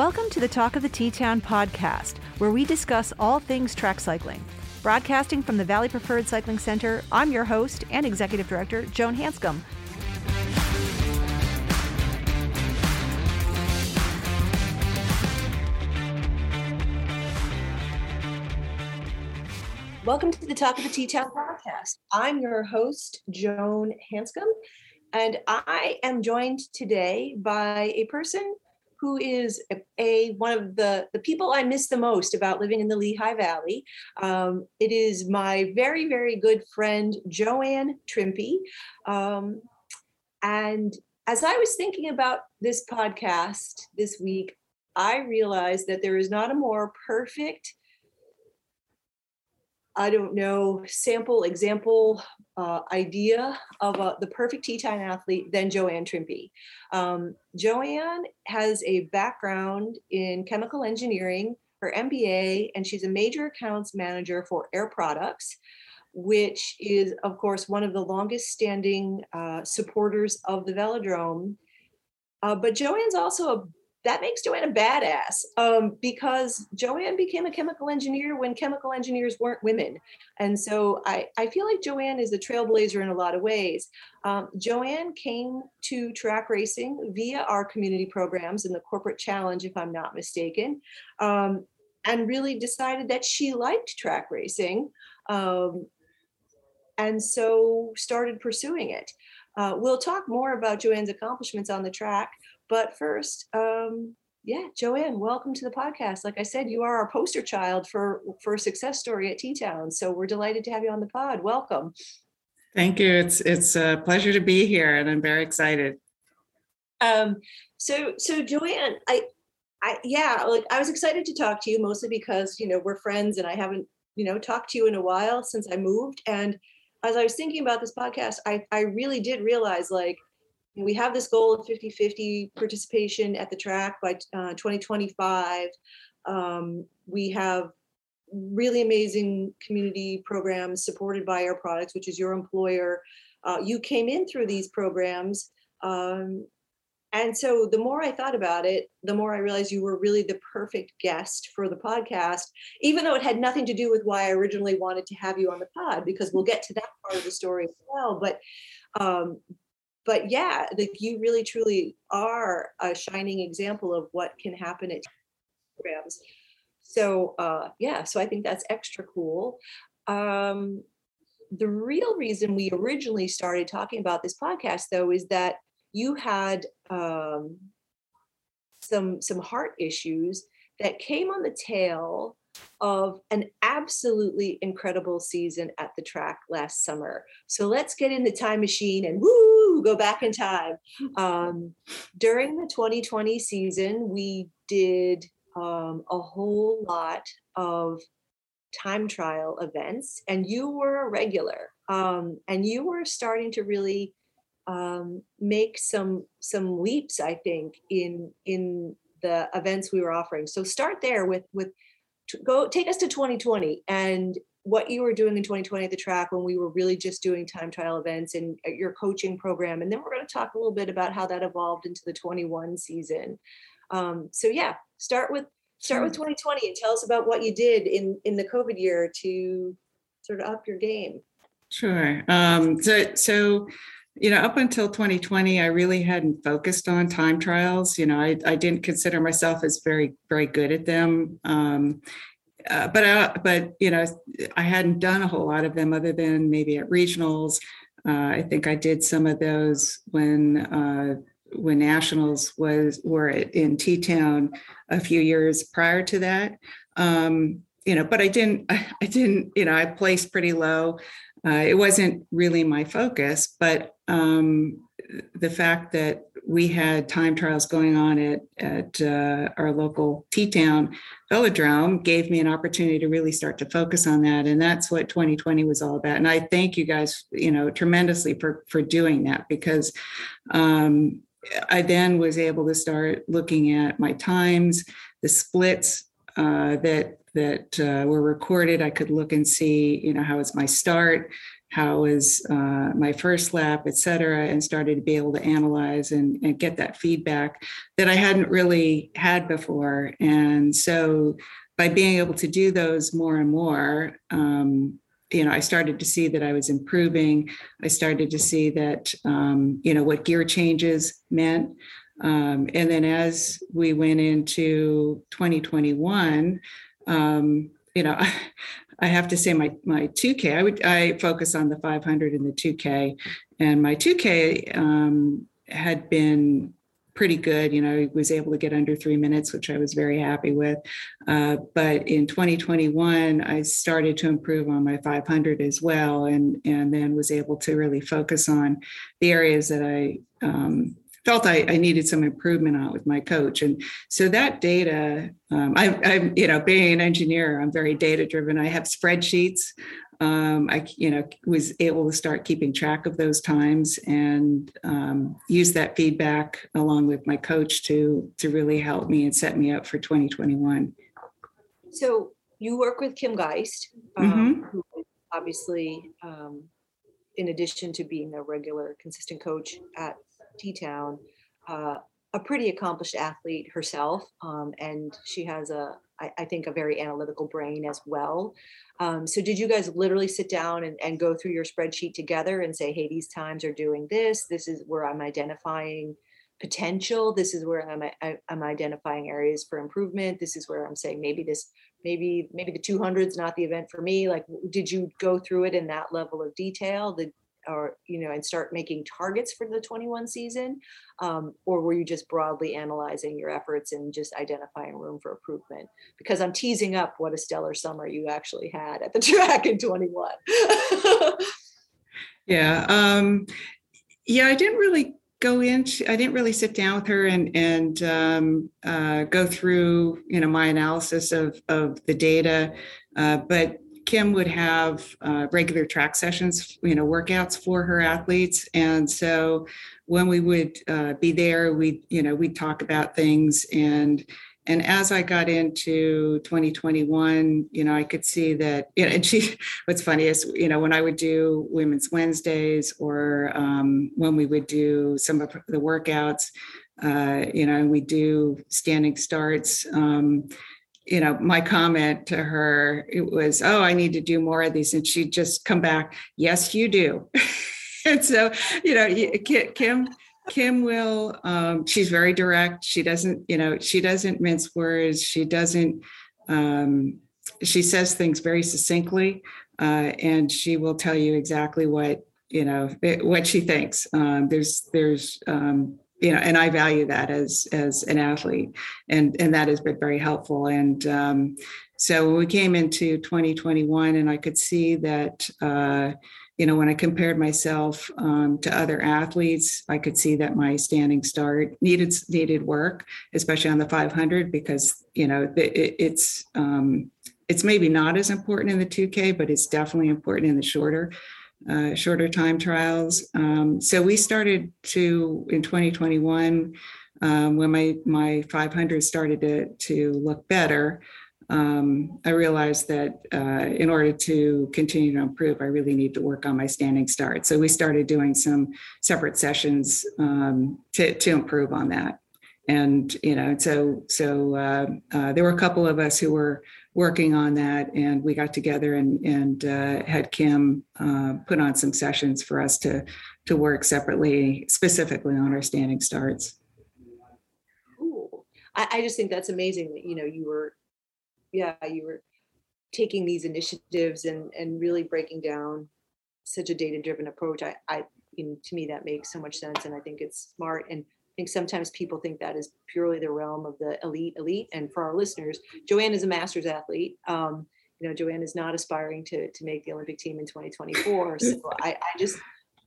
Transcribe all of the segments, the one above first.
Welcome to the Talk of the T Town podcast, where we discuss all things track cycling. Broadcasting from the Valley Preferred Cycling Center, I'm your host and executive director, Joan Hanscom. Welcome to the Talk of the T Town podcast. I'm your host, Joan Hanscom, and I am joined today by a person who is a, a, one of the, the people I miss the most about living in the Lehigh Valley. Um, it is my very, very good friend, Joanne Trimpey. Um, and as I was thinking about this podcast this week, I realized that there is not a more perfect I don't know, sample example uh, idea of uh, the perfect T-time athlete than Joanne Trimpey. Um, Joanne has a background in chemical engineering, her MBA, and she's a major accounts manager for Air Products, which is, of course, one of the longest standing uh, supporters of the velodrome. Uh, but Joanne's also a that makes Joanne a badass um, because Joanne became a chemical engineer when chemical engineers weren't women. And so I, I feel like Joanne is a trailblazer in a lot of ways. Um, Joanne came to track racing via our community programs in the corporate challenge, if I'm not mistaken, um, and really decided that she liked track racing. Um, and so started pursuing it. Uh, we'll talk more about Joanne's accomplishments on the track. But first, um, yeah, Joanne, welcome to the podcast. Like I said, you are our poster child for for a success story at T Town. So we're delighted to have you on the pod. Welcome. Thank you. It's it's a pleasure to be here, and I'm very excited. Um, so so Joanne, I I yeah, like I was excited to talk to you mostly because you know we're friends, and I haven't you know talked to you in a while since I moved. And as I was thinking about this podcast, I I really did realize like we have this goal of 50-50 participation at the track by uh, 2025 um, we have really amazing community programs supported by Air Products which is your employer. Uh, you came in through these programs um, and so the more i thought about it the more i realized you were really the perfect guest for the podcast even though it had nothing to do with why i originally wanted to have you on the pod because we'll get to that part of the story as well but um, but yeah, like you really truly are a shining example of what can happen at programs. So uh, yeah, so I think that's extra cool. Um, the real reason we originally started talking about this podcast, though, is that you had um, some some heart issues that came on the tail of an absolutely incredible season at the track last summer. So let's get in the time machine and woo, go back in time. Um, during the 2020 season, we did um, a whole lot of time trial events, and you were a regular, um, and you were starting to really um, make some some leaps, I think, in in the events we were offering. So start there with with go take us to 2020 and what you were doing in 2020 at the track when we were really just doing time trial events and uh, your coaching program. And then we're going to talk a little bit about how that evolved into the 21 season. Um, so yeah start with start with 2020 and tell us about what you did in in the covid year to sort of up your game. Sure. Um, so so you know, up until 2020, I really hadn't focused on time trials. You know, I, I didn't consider myself as very, very good at them. Um, uh, but I, but you know, I hadn't done a whole lot of them other than maybe at regionals. Uh, I think I did some of those when uh, when nationals was were in T Town a few years prior to that. Um, you know, but I didn't. I didn't. You know, I placed pretty low uh, it wasn't really my focus, but um, the fact that we had time trials going on at at uh, our local T-town velodrome gave me an opportunity to really start to focus on that, and that's what 2020 was all about. And I thank you guys, you know, tremendously for for doing that because um, I then was able to start looking at my times, the splits uh, that that uh, were recorded. I could look and see, you know, how was my start, how was uh, my first lap, et cetera, and started to be able to analyze and, and get that feedback that I hadn't really had before. And so by being able to do those more and more, um, you know, I started to see that I was improving. I started to see that, um, you know, what gear changes meant. Um, and then as we went into 2021, um, you know, I have to say my my 2K. I would I focus on the 500 and the 2K, and my 2K um, had been pretty good. You know, I was able to get under three minutes, which I was very happy with. Uh, but in 2021, I started to improve on my 500 as well, and and then was able to really focus on the areas that I um, felt I, I, needed some improvement on with my coach. And so that data, um, I, am you know, being an engineer, I'm very data driven. I have spreadsheets. Um, I, you know, was able to start keeping track of those times and um, use that feedback along with my coach to to really help me and set me up for 2021. So you work with Kim Geist, um, mm-hmm. who obviously, um, in addition to being a regular, consistent coach at T Town, uh, a pretty accomplished athlete herself, um, and she has a, I, I, think, a very analytical brain as well. Um, so, did you guys literally sit down and, and go through your spreadsheet together and say, "Hey, these times are doing this. This is where I'm identifying potential. This is where I'm, I, I'm identifying areas for improvement. This is where I'm saying maybe this, maybe maybe the 200 is not the event for me." Like, did you go through it in that level of detail? Did or you know and start making targets for the 21 season um, or were you just broadly analyzing your efforts and just identifying room for improvement? Because i'm teasing up what a stellar summer you actually had at the track in 21 yeah um, yeah i didn't really go in i didn't really sit down with her and and um, uh, go through you know my analysis of of the data uh, but Kim would have uh, regular track sessions, you know, workouts for her athletes. And so when we would uh, be there, we, you know, we'd talk about things. And and as I got into 2021, you know, I could see that, you know, and she, what's funny is, you know, when I would do Women's Wednesdays or um, when we would do some of the workouts, uh, you know, and we do standing starts. Um, you know, my comment to her it was, "Oh, I need to do more of these," and she'd just come back, "Yes, you do." and so, you know, Kim, Kim will. Um, she's very direct. She doesn't, you know, she doesn't mince words. She doesn't. Um, she says things very succinctly, uh, and she will tell you exactly what you know what she thinks. Um, there's there's um, you know, and I value that as as an athlete, and and that has been very helpful. And um, so when we came into 2021, and I could see that, uh, you know, when I compared myself um, to other athletes, I could see that my standing start needed needed work, especially on the 500, because you know it, it's um, it's maybe not as important in the 2K, but it's definitely important in the shorter uh, shorter time trials. Um, so we started to in 2021 um, when my my 500 started to to look better. Um, I realized that uh, in order to continue to improve, I really need to work on my standing start. So we started doing some separate sessions um, to to improve on that. And you know, so so uh, uh there were a couple of us who were working on that, and we got together and and uh, had Kim uh, put on some sessions for us to to work separately, specifically on our standing starts. Cool. I, I just think that's amazing that you know you were, yeah, you were taking these initiatives and and really breaking down such a data driven approach. I I you know, to me that makes so much sense, and I think it's smart and think sometimes people think that is purely the realm of the elite elite. And for our listeners, Joanne is a master's athlete. Um, you know, Joanne is not aspiring to to make the Olympic team in 2024. So I, I just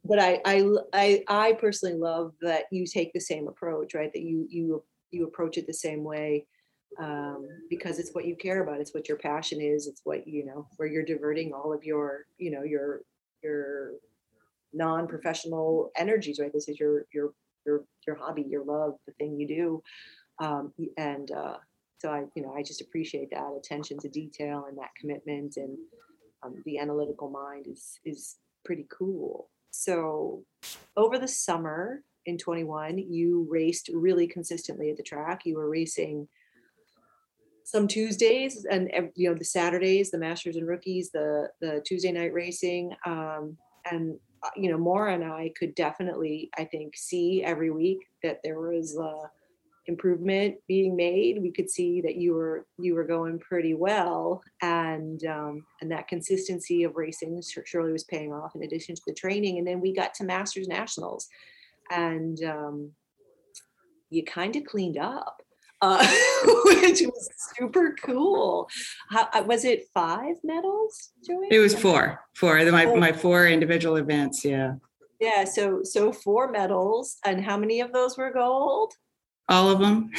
but I, I I I personally love that you take the same approach, right? That you you you approach it the same way um, because it's what you care about. It's what your passion is. It's what you know where you're diverting all of your you know your your non-professional energies, right? This is your your your your hobby, your love, the thing you do. Um, and uh, so I, you know, I just appreciate that attention to detail and that commitment and um, the analytical mind is is pretty cool. So over the summer in 21, you raced really consistently at the track. You were racing some Tuesdays and you know the Saturdays, the Masters and Rookies, the the Tuesday night racing, um, and you know Maura and I could definitely, I think, see every week that there was uh, improvement being made. We could see that you were you were going pretty well, and um, and that consistency of racing surely was paying off in addition to the training. And then we got to Masters Nationals, and um, you kind of cleaned up uh, which was super cool. How, uh, was it five medals, Joey? It was four, four. My my four individual events. Yeah. Yeah. So so four medals, and how many of those were gold? All of them.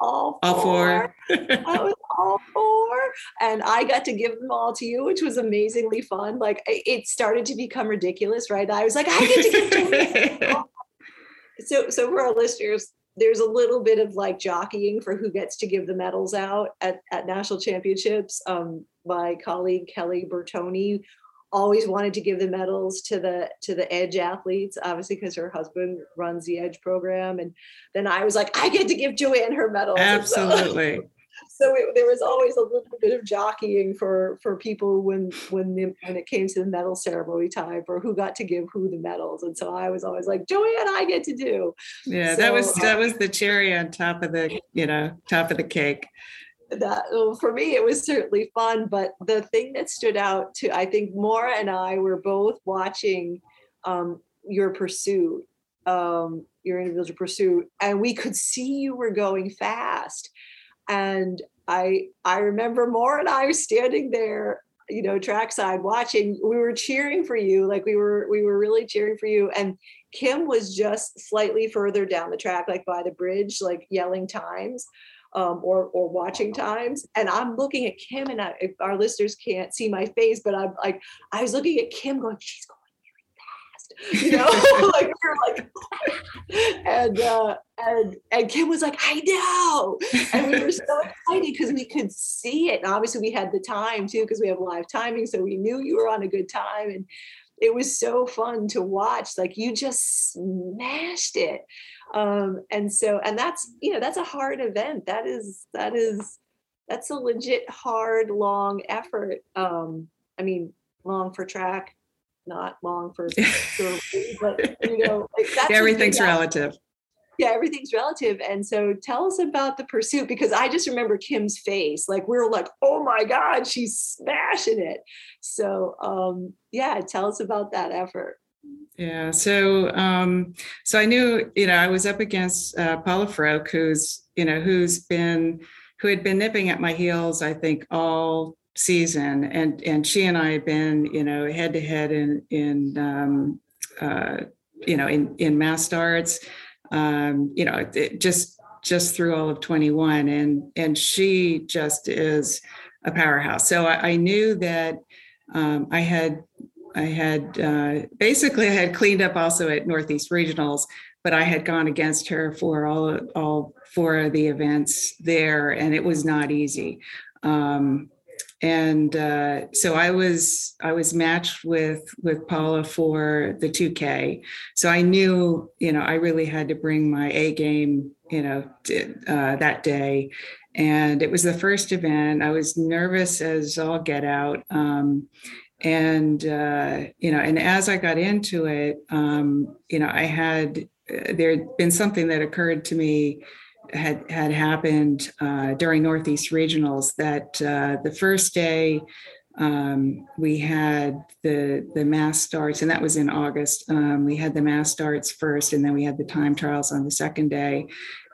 All four. All four. I was all four, and I got to give them all to you, which was amazingly fun. Like it started to become ridiculous, right? I was like, I get to give to so so for our listeners there's a little bit of like jockeying for who gets to give the medals out at, at national championships. Um, my colleague Kelly Bertoni always wanted to give the medals to the to the edge athletes obviously because her husband runs the edge program. And then i was like i get to give joanne her medal absolutely. so it, there was always a little bit of jockeying for for people when when the, when it came to the medal ceremony time for who got to give who the medals. And so i was always like joanne i get to do. Yeah so, that was that was the cherry on top of the you know top of the cake. That well, for me it was certainly fun but the thing that stood out to i think Maura and i were both watching um, your pursuit um, your individual pursuit and we could see you were going fast and I I remember Maura and I were standing there, you know, trackside watching. We were cheering for you, like we were we were really cheering for you. And Kim was just slightly further down the track, like by the bridge, like yelling times. Um, or or watching times. And I'm looking at Kim, and I, our listeners can't see my face, but I'm like, I was looking at Kim, going, she's going you know, like we were like, and uh, and and Kim was like, I know, and we were so excited because we could see it, and obviously we had the time too because we have live timing, so we knew you were on a good time, and it was so fun to watch. Like you just smashed it, um, and so and that's you know that's a hard event. That is that is that's a legit hard long effort. Um, I mean, long for track not long for but you know, like that's everything's relative. Yeah, everything's relative. And so tell us about the pursuit because I just remember Kim's face. Like we were like, oh my God, she's smashing it. So um yeah, tell us about that effort. Yeah, so um, so I knew, you know, I was up against uh, Paula Froke, who's, you know, who's been who had been nipping at my heels, I think, all season, and and she and I have been, you know, head to head in in um, uh, you know in in mass starts, um, you know, it, just just through all of 21, and and she just is a powerhouse. So I, I knew that um, I had I had uh, basically I had cleaned up also at Northeast Regionals, but I had gone against her for all all four of the events there, and it was not easy. Um, and uh, so I was I was matched with with Paula for the 2K. So I knew you know I really had to bring my A game you know uh, that day, and it was the first event. I was nervous as all get out. Um, and uh, you know, and as I got into it, um, you know, I had uh, there had been something that occurred to me had had happened uh, during Northeast Regionals. That uh, the first day um, we had the the mass starts, and that was in August. Um, we had the mass starts first, and then we had the time trials on the second day.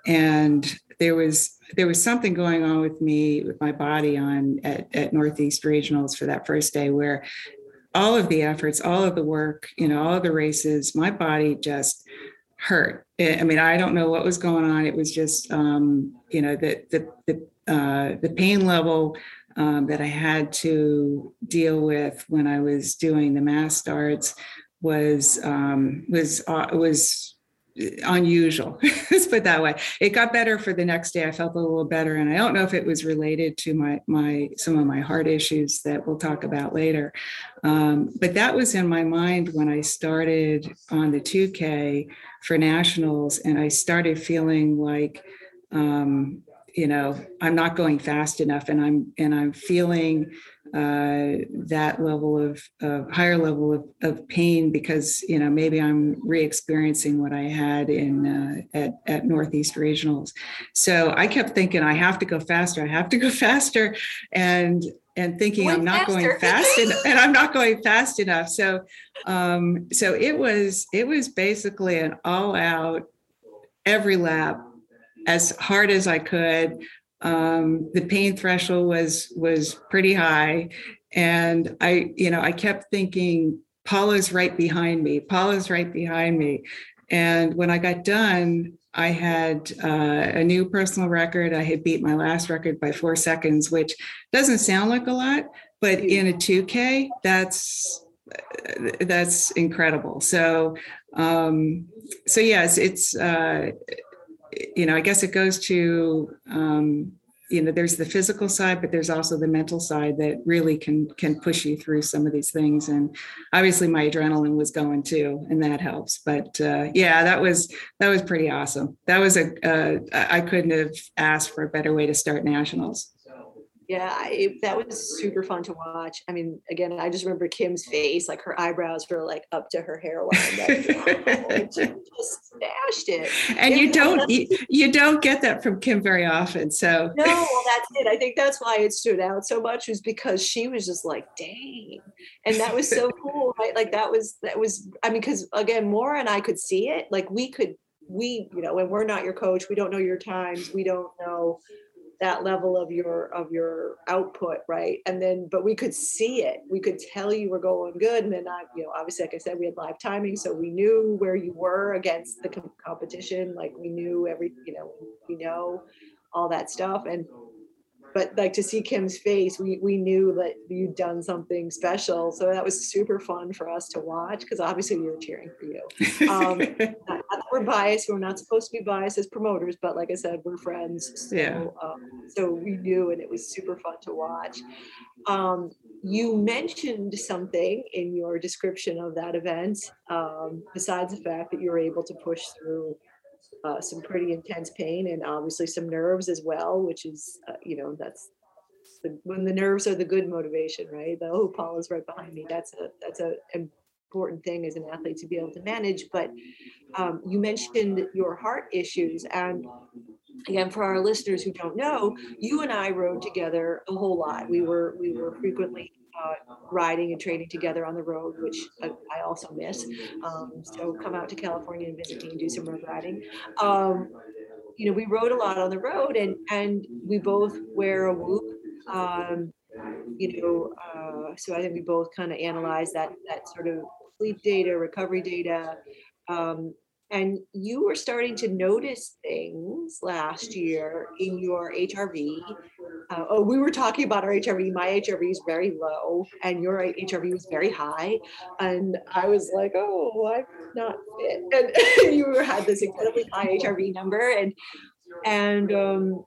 And there was there was something going on with me with my body on at, at Northeast Regionals for that first day where all of the efforts, all of the work, you know, all of the races, my body just hurt. I mean, I don't know what was going on. It was just, um, you know, the the the, uh, the pain level um, that I had to deal with when I was doing the mass starts was um, was uh, was unusual. Let's put that way. It got better for the next day. I felt a little better, and I don't know if it was related to my my some of my heart issues that we'll talk about later. Um, but that was in my mind when I started on the 2K for nationals, and I started feeling like. Um, you know i'm not going fast enough and i'm and i'm feeling uh, that level of, of higher level of, of, pain because you know maybe I'm re-experiencing what I had in uh, at at Northeast Regionals. So I kept thinking I have to go faster. I have to go faster, and and thinking I'm not faster. going fast and, and, I'm not going fast enough. So um, so it was it was basically an all out every lap as hard as I could um, the pain threshold was was pretty high. And i you know i kept thinking paula's right behind me paula's right behind me. And when i got done i had uh, a new personal record. I had beat my last record by four seconds which doesn't sound like a lot but in a 2k that's that's incredible. So um so yes it's uh you know, I guess it goes to, um, you know, there's the physical side, but there's also the mental side that really can can push you through some of these things. And obviously, my adrenaline was going too, and that helps. But uh, yeah, that was that was pretty awesome. That was a uh, I couldn't have asked for a better way to start nationals. Yeah, I, that was super fun to watch. I mean, again, I just remember Kim's face, like her eyebrows were like up to her hairline. Like, just smashed it. And it you don't you, you, don't get that from Kim very often. So no, well, that's it. I think that's why it stood out so much was because she was just like, dang, and that was so cool, right? Like that was that was. I mean, because again, Maura and I could see it. Like we could we you know when we're not your coach we don't know your times we don't know that level of your of your output right? And then but we could see it. We could tell you were going good and then i you know obviously like i said we had live timing so we knew where you were against the competition. Like we knew every you know we know all that stuff. And but like to see Kim's face, we we knew that you'd done something special. So that was super fun for us to watch because obviously we were cheering for you. Um, not, not we're biased. We're not supposed to be biased as promoters, but like I said, we're friends. So, yeah. Um, so we knew, and it was super fun to watch. Um, you mentioned something in your description of that event, um, besides the fact that you were able to push through uh, some pretty intense pain and obviously some nerves as well, which is, uh, you know, that's the, when the nerves are the good motivation, right? The oh, Paul is right behind me. That's a that's a important thing as an athlete to be able to manage. But um, you mentioned your heart issues, and again, for our listeners who don't know, you and I rode together a whole lot. We were we were frequently uh, riding and training together on the road, which I, I also miss. Um, so come out to California and visit me and do some road riding. Um, you know, we rode a lot on the road, and and we both wear a whoop. Um, you know, uh, so I think we both kind of analyze that that sort of sleep data, recovery data, um, and you were starting to notice things last year in your HRV. Uh, oh, we were talking about our HRV. My HRV is very low, and your HRV was very high. And I was like, "Oh, I'm not fit." And you had this incredibly high HRV number, and and um,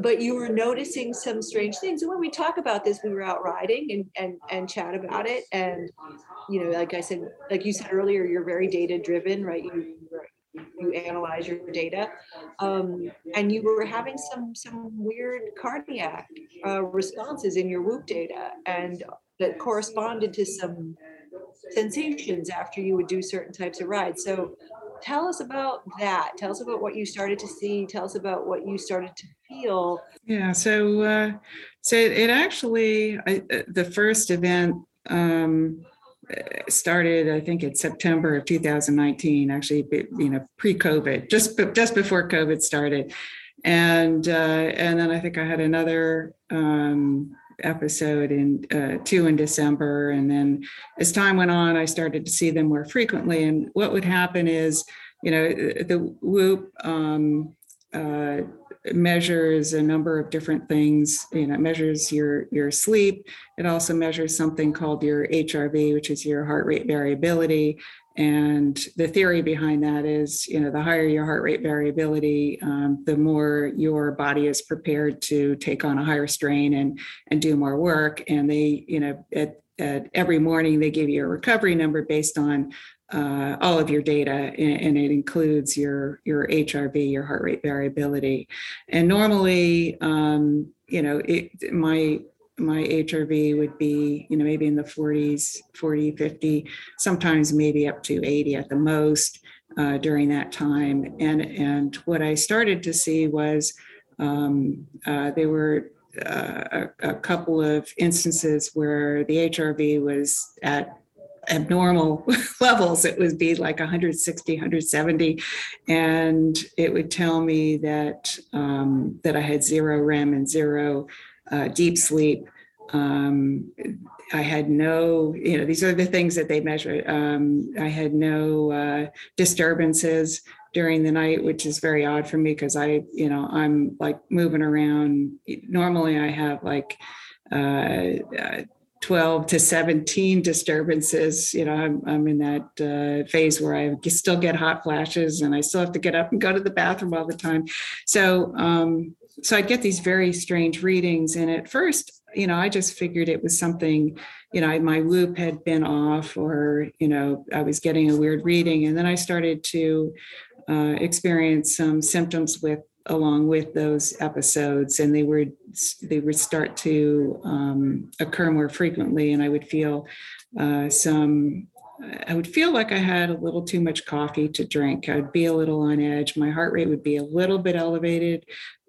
but you were noticing some strange things. And when we talk about this, we were out riding and and and chat about it. And you know, like I said, like you said earlier, you're very data driven, right? You you analyze your data, um, and you were having some some weird cardiac uh, responses in your Whoop data, and that corresponded to some sensations after you would do certain types of rides. So tell us about that. Tell us about what you started to see. Tell us about what you started to feel. Yeah. So, uh, so it actually, I, uh, the first event um, started, I think it's September of 2019, actually, you know, pre-COVID, just, just before COVID started. And, uh, and then I think I had another, um, episode in uh, two in December. And then as time went on, I started to see them more frequently. And what would happen is, you know, the Whoop um, uh, measures a number of different things. You know, it measures your your sleep. It also measures something called your HRV, which is your heart rate variability, And the theory behind that is, you know, the higher your heart rate variability, um, the more your body is prepared to take on a higher strain and and do more work. And they, you know, at, at every morning they give you a recovery number based on uh, all of your data, and, it includes your your HRV, your heart rate variability. And normally, um, you know, it, my my HRV would be, you know, maybe in the 40s, 40, 50, sometimes maybe up to 80 at the most uh, during that time. And and what I started to see was um, uh, there were uh, a, a couple of instances where the HRV was at abnormal levels. It would be like 160, 170, and it would tell me that um, that I had zero REM and zero uh, deep sleep. Um, I had no, you know, these are the things that they measure. Um, I had no uh, disturbances during the night, which is very odd for me because I, you know, I'm like moving around. Normally, I have like uh, uh 12 to 17 disturbances. You know, I'm, I'm in that uh, phase where I still get hot flashes and I still have to get up and go to the bathroom all the time. So, um, so I'd get these very strange readings. And at first, you know, I just figured it was something, you know, my whoop had been off or, you know, I was getting a weird reading. And then I started to uh, experience some symptoms with along with those episodes and they would they would start to um, occur more frequently and i would feel uh, some i would feel like i had a little too much coffee to drink i would be a little on edge my heart rate would be a little bit elevated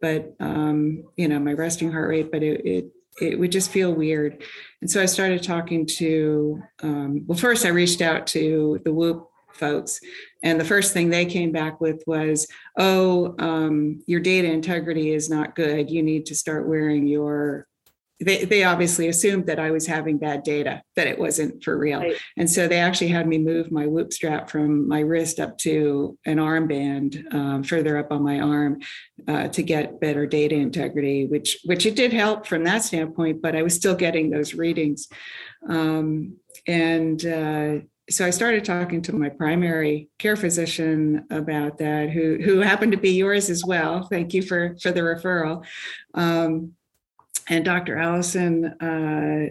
but um, you know my resting heart rate but it, it it would just feel weird and so i started talking to um, well first i reached out to the whoop folks. And the first thing they came back with was, oh, um, your data integrity is not good. You need to start wearing your. They, they obviously assumed that I was having bad data, that it wasn't for real. Right. And so they actually had me move my whoop strap from my wrist up to an armband um, further up on my arm uh, to get better data integrity, which, which it did help from that standpoint, but I was still getting those readings. Um, and uh, so I started talking to my primary care physician about that, who who happened to be yours as well. Thank you for for the referral. Um, and Dr. Allison uh,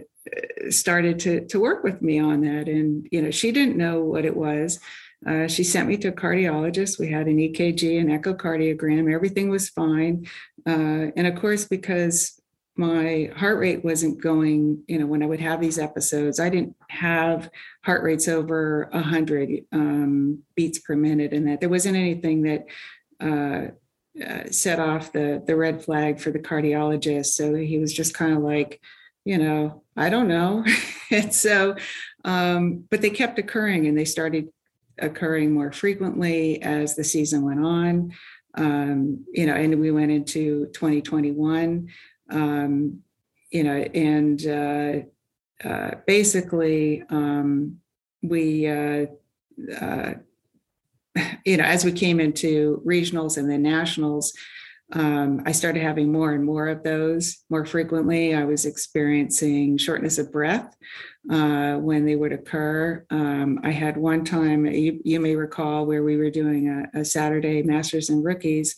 started to to work with me on that, and you know she didn't know what it was. Uh, she sent me to a cardiologist. We had an EKG, an echocardiogram. Everything was fine, uh, and of course, because my heart rate wasn't going, you know, when I would have these episodes, I didn't have heart rates over 100 um, beats per minute, and that there wasn't anything that uh, uh, set off the the red flag for the cardiologist. So he was just kind of like, you know, I don't know. and so, um, but they kept occurring, and they started occurring more frequently as the season went on. Um, you know, and we went into 2021 um, you know, and uh, uh, basically um, we, uh, uh you know, as we came into regionals and then nationals, um, I started having more and more of those more frequently. I was experiencing shortness of breath uh, when they would occur. Um, I had one time, you, you, may recall, where we were doing a, a Saturday Masters and Rookies,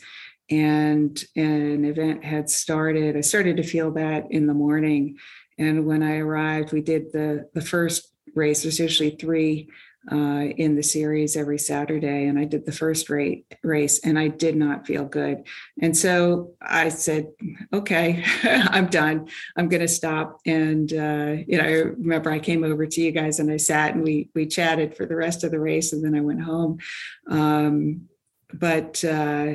and an event had started. I started to feel that in the morning. And when I arrived, we did the, the first race. There's usually three uh, in the series every Saturday. And I did the first rate, race and I did not feel good. And so I said, okay, I'm done. I'm going to stop. And, uh, you know, I remember I came over to you guys and I sat and we, we chatted for the rest of the race and then I went home. Um, but uh,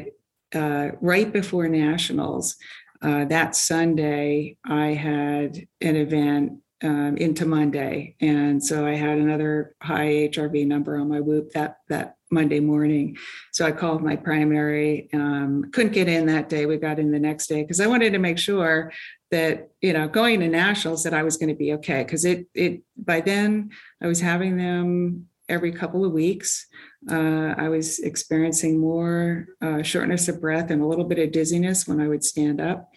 uh, right before nationals, uh, that Sunday, I had an event um, into Monday, and so I had another high HRV number on my Whoop that that Monday morning. So I called my primary. Um, couldn't get in that day. We got in the next day because I wanted to make sure that you know going to nationals that I was going to be okay because it it by then I was having them every couple of weeks. Uh, I was experiencing more uh, shortness of breath and a little bit of dizziness when I would stand up.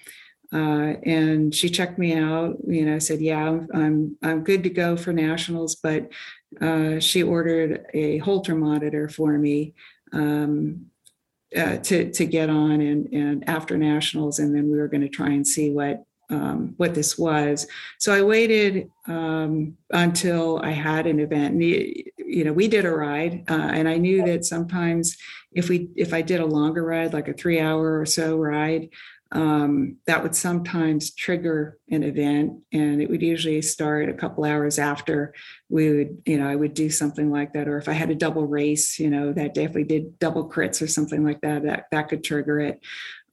Uh, and she checked me out. You know, said, "Yeah, I'm I'm good to go for nationals." But uh, she ordered a Holter monitor for me um, uh, to to get on and and after nationals, and then we were going to try and see what um, what this was. So I waited um, until I had an event. And, you know, we did a ride, uh, and I knew that sometimes if we if I did a longer ride, like a three hour or so ride, um, that would sometimes trigger an event and it would usually start a couple hours after we would you know i would do something like that or if i had a double race you know that definitely did double crits or something like that that that could trigger it.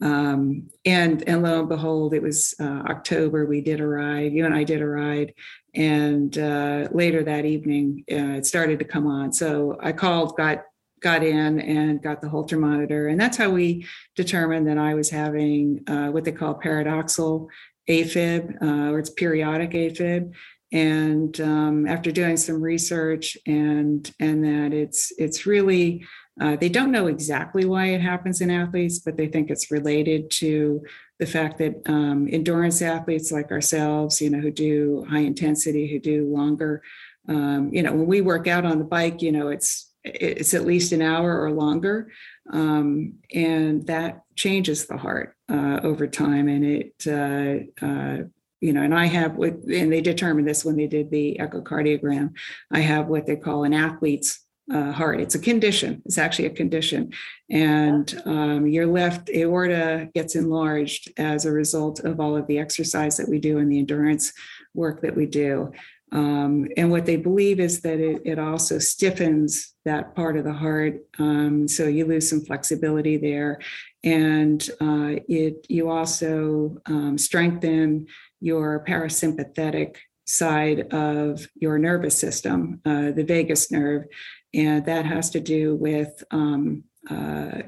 Um, and and lo and behold it was uh, october we did a ride you and i did a ride and uh, later that evening uh, it started to come on. So i called got got in and got the Holter monitor. And that's how we determined that I was having uh, what they call paroxysmal AFib, uh, or it's periodic AFib. And um, after doing some research and and that it's it's really uh, they don't know exactly why it happens in athletes, but they think it's related to the fact that um, endurance athletes like ourselves, you know, who do high intensity, who do longer, um, you know, when we work out on the bike, you know, it's it's at least an hour or longer. Um, and that changes the heart uh, over time. And it, uh, uh, you know, and I have what, and they determined this when they did the echocardiogram. I have what they call an athlete's uh, heart. It's a condition. It's actually a condition, and um, your left aorta gets enlarged as a result of all of the exercise that we do and the endurance work that we do. Um, and what they believe is that it, it, also stiffens that part of the heart. Um, so you lose some flexibility there. And uh, it you also um, strengthen your parasympathetic side of your nervous system, uh, the vagus nerve. And that has to do with um, uh,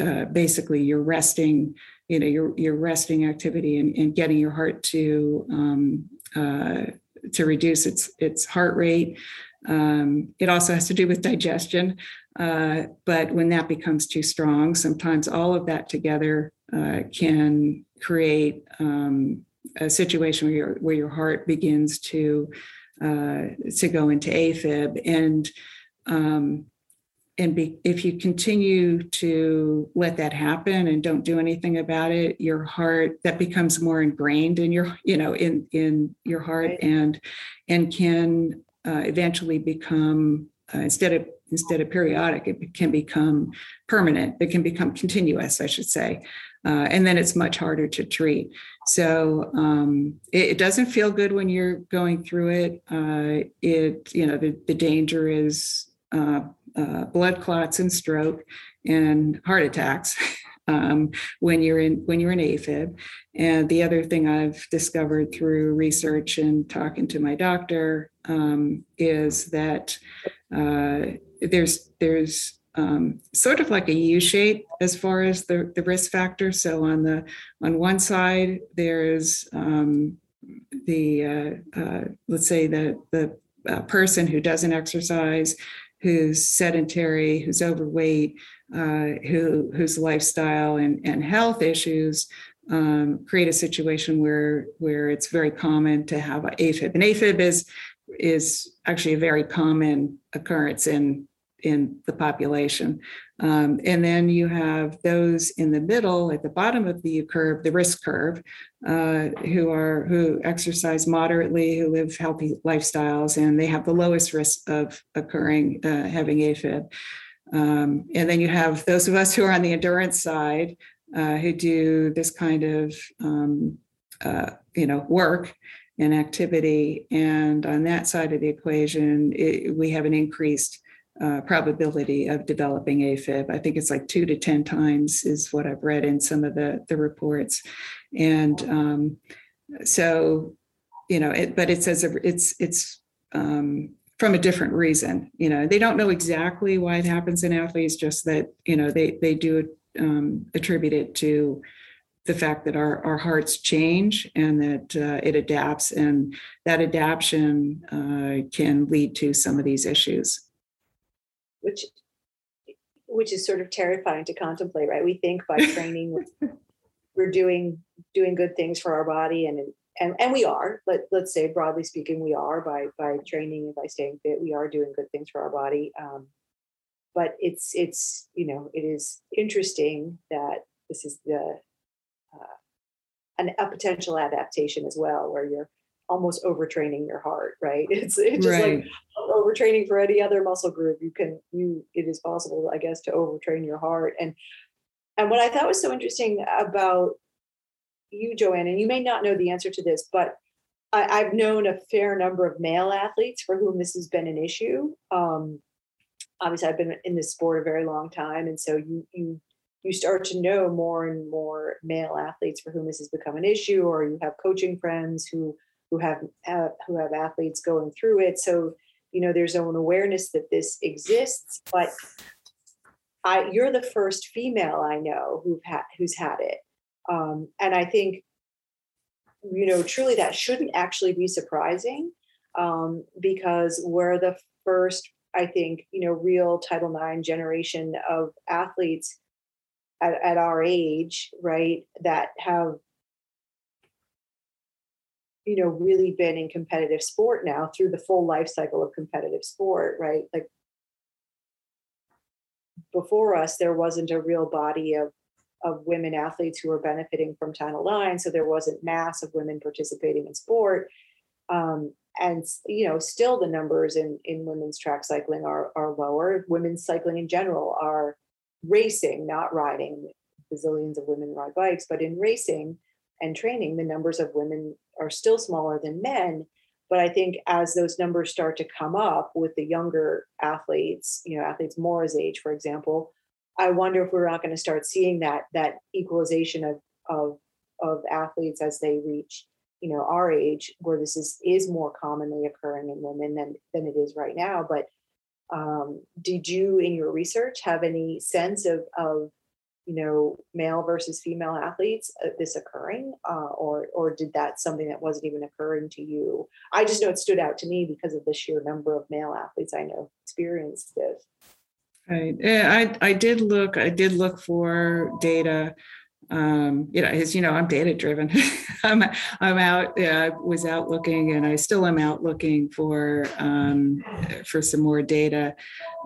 uh, basically your resting, you know, your, your resting activity and, and getting your heart to um, uh, to reduce its its heart rate. Um, it also has to do with digestion, uh, but when that becomes too strong, sometimes all of that together uh, can create um, a situation where your where your heart begins to uh, to go into AFib and um, and be, if you continue to let that happen and don't do anything about it your heart that becomes more ingrained in your you know in in your heart right. and and can uh, eventually become uh, instead of instead of periodic it can become permanent it can become continuous i should say. Uh, and then it's much harder to treat. So um, it, it, doesn't feel good when you're going through it. Uh, it you know the, the danger is uh, uh, blood clots and stroke and heart attacks um, when you're in when you're in AFib. And the other thing I've discovered through research and talking to my doctor um, is that uh, there's there's um, sort of like a U shape as far as the, the risk factor. So on the on one side there's um, the uh, uh, let's say the the uh, person who doesn't exercise who's sedentary, who's overweight, uh, who whose lifestyle and, and health issues um, create a situation where where it's very common to have AFib. And AFib is is actually a very common occurrence in in the population. Um, and then you have those in the middle at the bottom of the curve, the risk curve, uh, who are who exercise moderately, who live healthy lifestyles, and they have the lowest risk of occurring uh, having AFib. Um, and then you have those of us who are on the endurance side, uh, who do this kind of um, uh, you know work and activity. And on that side of the equation, it, we have an increased uh, probability of developing AFib. I think it's like two to 10 times is what I've read in some of the, the reports. And um, so, you know, it, but it says it's, it's um, from a different reason. You know, they don't know exactly why it happens in athletes, just that, you know, they, they do um, attribute it to the fact that our, our hearts change and that uh, it adapts and that adaptation uh, can lead to some of these issues which which is sort of terrifying to contemplate, right? We think by training we're doing doing good things for our body and and and we are let, let's say broadly speaking we are by by training and by staying fit we are doing good things for our body um, but it's it's you know it is interesting that this is the uh, an, a potential adaptation as well where you're almost overtraining your heart right? It's, it's just right. like overtraining for any other muscle group you can you it is possible i guess to overtrain your heart. And and what i thought was so interesting about you joanne and you may not know the answer to this but I, have known a fair number of male athletes for whom this has been an issue. Um, obviously I've been in this sport a very long time, and so you you you start to know more and more male athletes for whom this has become an issue, or you have coaching friends who who have uh, who have athletes going through it. So you know there's an awareness that this exists, but I you're the first female I know who've had who's had it, um, and I think you know truly that shouldn't actually be surprising um, because we're the first I think, you know, real Title IX generation of athletes at, at our age, right, that have, you know, really been in competitive sport now through the full life cycle of competitive sport, right? Like before us, there wasn't a real body of of women athletes who were benefiting from Title IX, so there wasn't mass of women participating in sport. Um, and you know still the numbers in in women's track cycling are are lower women's cycling in general are racing not riding bazillions of women ride bikes but in racing and training the numbers of women are still smaller than men but i think as those numbers start to come up with the younger athletes you know athletes mora's age for example i wonder if we're not going to start seeing that that equalization of of of athletes as they reach you know our age where this is is more commonly occurring in women than than it is right now. But um, did you in your research have any sense of of you know male versus female athletes uh, this occurring uh, or or did that something that wasn't even occurring to you? I just know it stood out to me because of the sheer number of male athletes i know experienced this. Right yeah, i i did look i did look for data um, you know, as you know, I'm data driven. I'm I'm out. Yeah, I was out looking, and I still am out looking for um, for some more data.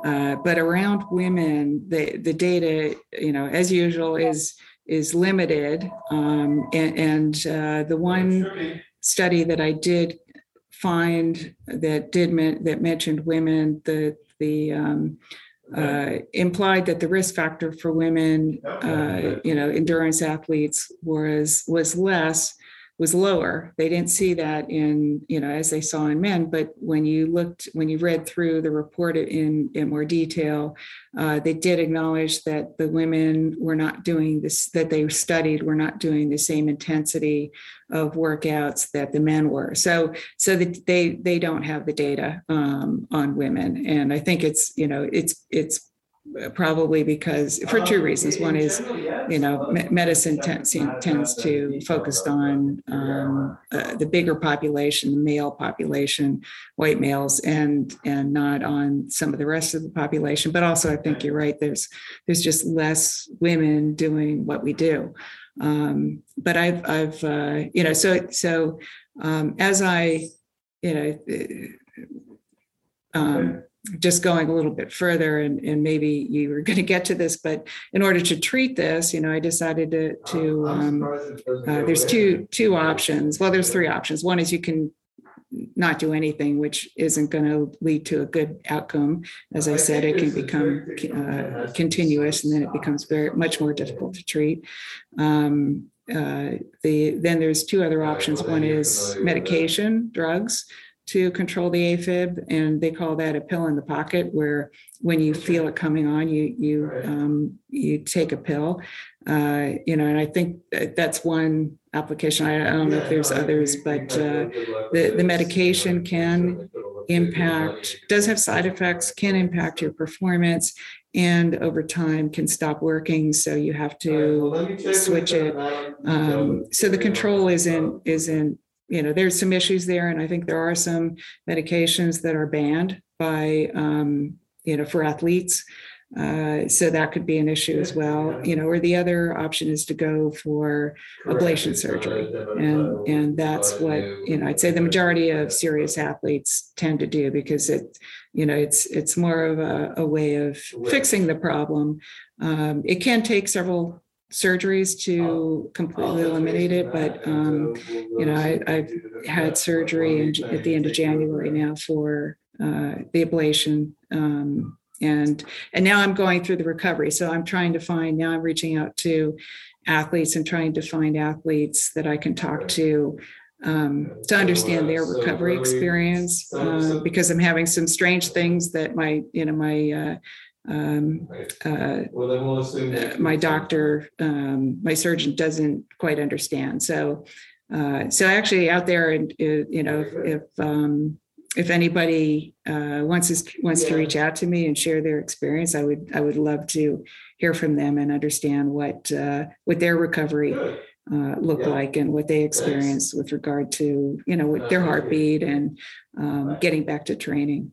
Uh, but around women, the the data, you know, as usual, is is limited. Um, and, and uh, the one study that I did find that did that mentioned women, the the um, uh, implied that the risk factor for women, uh, you know, endurance athletes was was less was lower. They didn't see that in, you know, as they saw in men. But when you looked, when you read through the report in, in more detail, uh, they did acknowledge that the women were not doing this, that they studied were not doing the same intensity of workouts that the men were. So, so that they they don't have the data um, on women, and I think it's you know it's it's probably because for two reasons. One is, you know, medicine tends, tends to focus on um, uh, the bigger population, the male population, white males, and and not on some of the rest of the population. But also, I think you're right. There's there's just less women doing what we do. Um, but I've I've uh, you know so so um, as I you know. Uh, um, just going a little bit further and, and maybe you were going to get to this but in order to treat this you know i decided to, to um, uh, there's two two options. Well there's three options. One is you can not do anything which isn't going to lead to a good outcome. As i said it can become uh, continuous and then it becomes very much more difficult to treat. Um, uh, the then there's two other options. one is medication drugs to control the AFib, and they call that a pill in the pocket, where when you feel it coming on, you you um, you take a pill. Uh, you know, and I think that's one application. I, I don't know if there's others, but uh, the the medication can impact does have side effects, can impact your performance, and over time can stop working. So you have to switch it. Um, so the control isn't isn't you know, there's some issues there, and I think there are some medications that are banned by, um, you know, for athletes. Uh, so that could be an issue as well, you know, or the other option is to go for ablation surgery. And, and that's what, you know, I'd say the majority of serious athletes tend to do because it, you know, it's, it's more of a, a way of fixing the problem. Um, it can take several surgeries to completely eliminate it, but, um, you know, I, I've had surgery in, at the end of January now for uh, the ablation. Um, and and now i'm going through the recovery. So i'm trying to find now i'm reaching out to athletes and trying to find athletes that i can talk to um, to understand their recovery experience uh, because i'm having some strange things that my you know my uh, um, uh, well i will assume uh my doctor um, my surgeon doesn't quite understand. So uh, so actually out there and uh, you know if, if um, if anybody uh, wants us, wants to reach out to me and share their experience, I would I would love to hear from them and understand what uh, what their recovery uh, looked like and what they experienced with regard to you know with their heartbeat and um, getting back to training.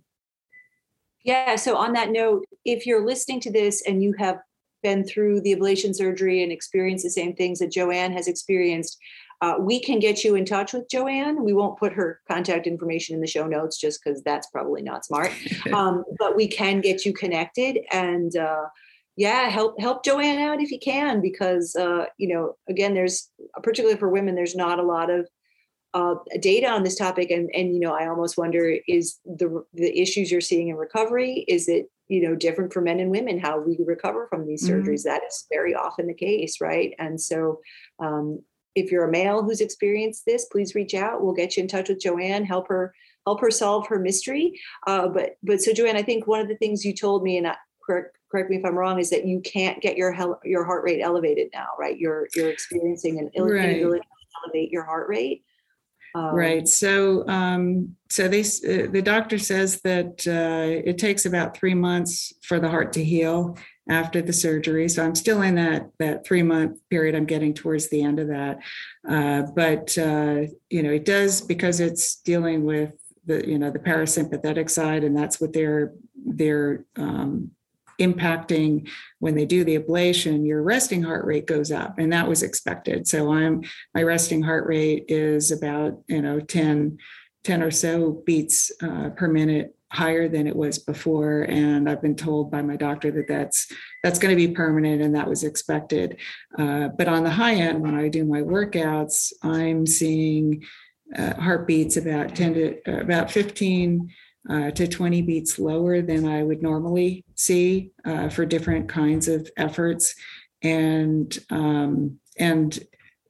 Yeah. So on that note, if you're listening to this and you have been through the ablation surgery and experienced the same things that Joanne has experienced, uh, we can get you in touch with Joanne. We won't put her contact information in the show notes just because that's probably not smart. Um, but we can get you connected and uh, yeah, help help Joanne out if you can because uh, you know again, there's particularly for women, there's not a lot of uh, data on this topic, and and you know I almost wonder is the the issues you're seeing in recovery is it you know different for men and women how we recover from these mm-hmm. surgeries that is very often the case right and so um, if you're a male who's experienced this, please reach out. We'll get you in touch with Joanne, help her help her solve her mystery. Uh, but but so Joanne, I think one of the things you told me, and I, correct correct me if I'm wrong, is that you can't get your your heart rate elevated now, right? You're you're experiencing an inability right. to elevate your heart rate. Um, right. So, um, so they, uh, the doctor says that uh, it takes about three months for the heart to heal, after the surgery. So I'm still in that that three month period. I'm getting towards the end of that, uh, but uh, you know it does because it's dealing with the you know the parasympathetic side, and that's what they're they're um, impacting when they do the ablation. Your resting heart rate goes up, and that was expected. So I'm my resting heart rate is about you know 10 10 or so beats uh, per minute higher than it was before and i've been told by my doctor that that's that's going to be permanent and that was expected uh, but on the high end when i do my workouts i'm seeing uh, heartbeats about 10 to uh, about 15 uh, to 20 beats lower than i would normally see uh, for different kinds of efforts and um, and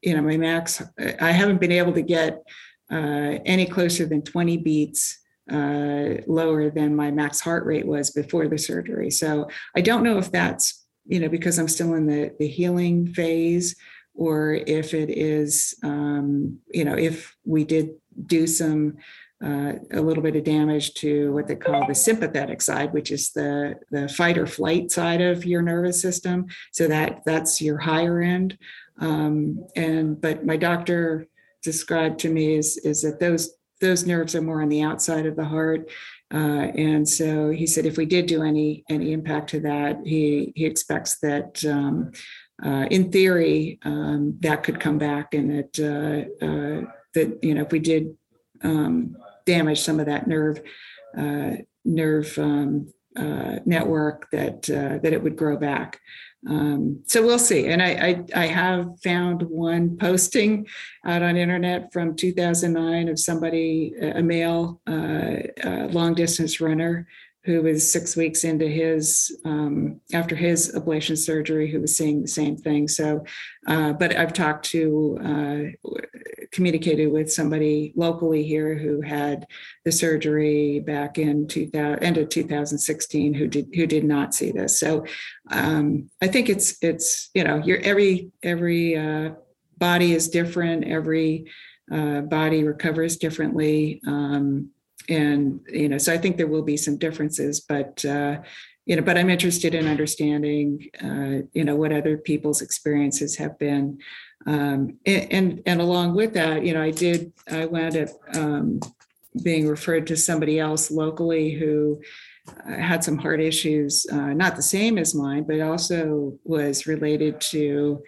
you know my max i haven't been able to get uh, any closer than 20 beats uh, lower than my max heart rate was before the surgery. So I don't know if that's you know because I'm still in the the healing phase, or if it is um, you know if we did do some uh, a little bit of damage to what they call the sympathetic side, which is the the fight or flight side of your nervous system. So that that's your higher end. Um, and but my doctor described to me is is that those those nerves are more on the outside of the heart. Uh, and so he said, if we did do any any impact to that, he he expects that um, uh, in theory um, that could come back, and that uh, uh that you know if we did um, damage some of that nerve uh, nerve um, uh, network, that that it would grow back. Um, so we'll see. And I, I, I have found one posting out on internet from 2009 of somebody, a male uh, uh, long distance runner who was six weeks into his um, after his ablation surgery who was seeing the same thing so uh, but i've talked to uh, communicated with somebody locally here who had the surgery back in 2000 end of 2016 who did who did not see this. So um, i think it's it's you know your every every uh, body is different every uh, body recovers differently um, and you know so i think there will be some differences but uh, you know but i'm interested in understanding uh, you know what other people's experiences have been um, and, and, along with that you know i did i wound up um, being referred to somebody else locally who had some heart issues, uh, not the same as mine, but also was related to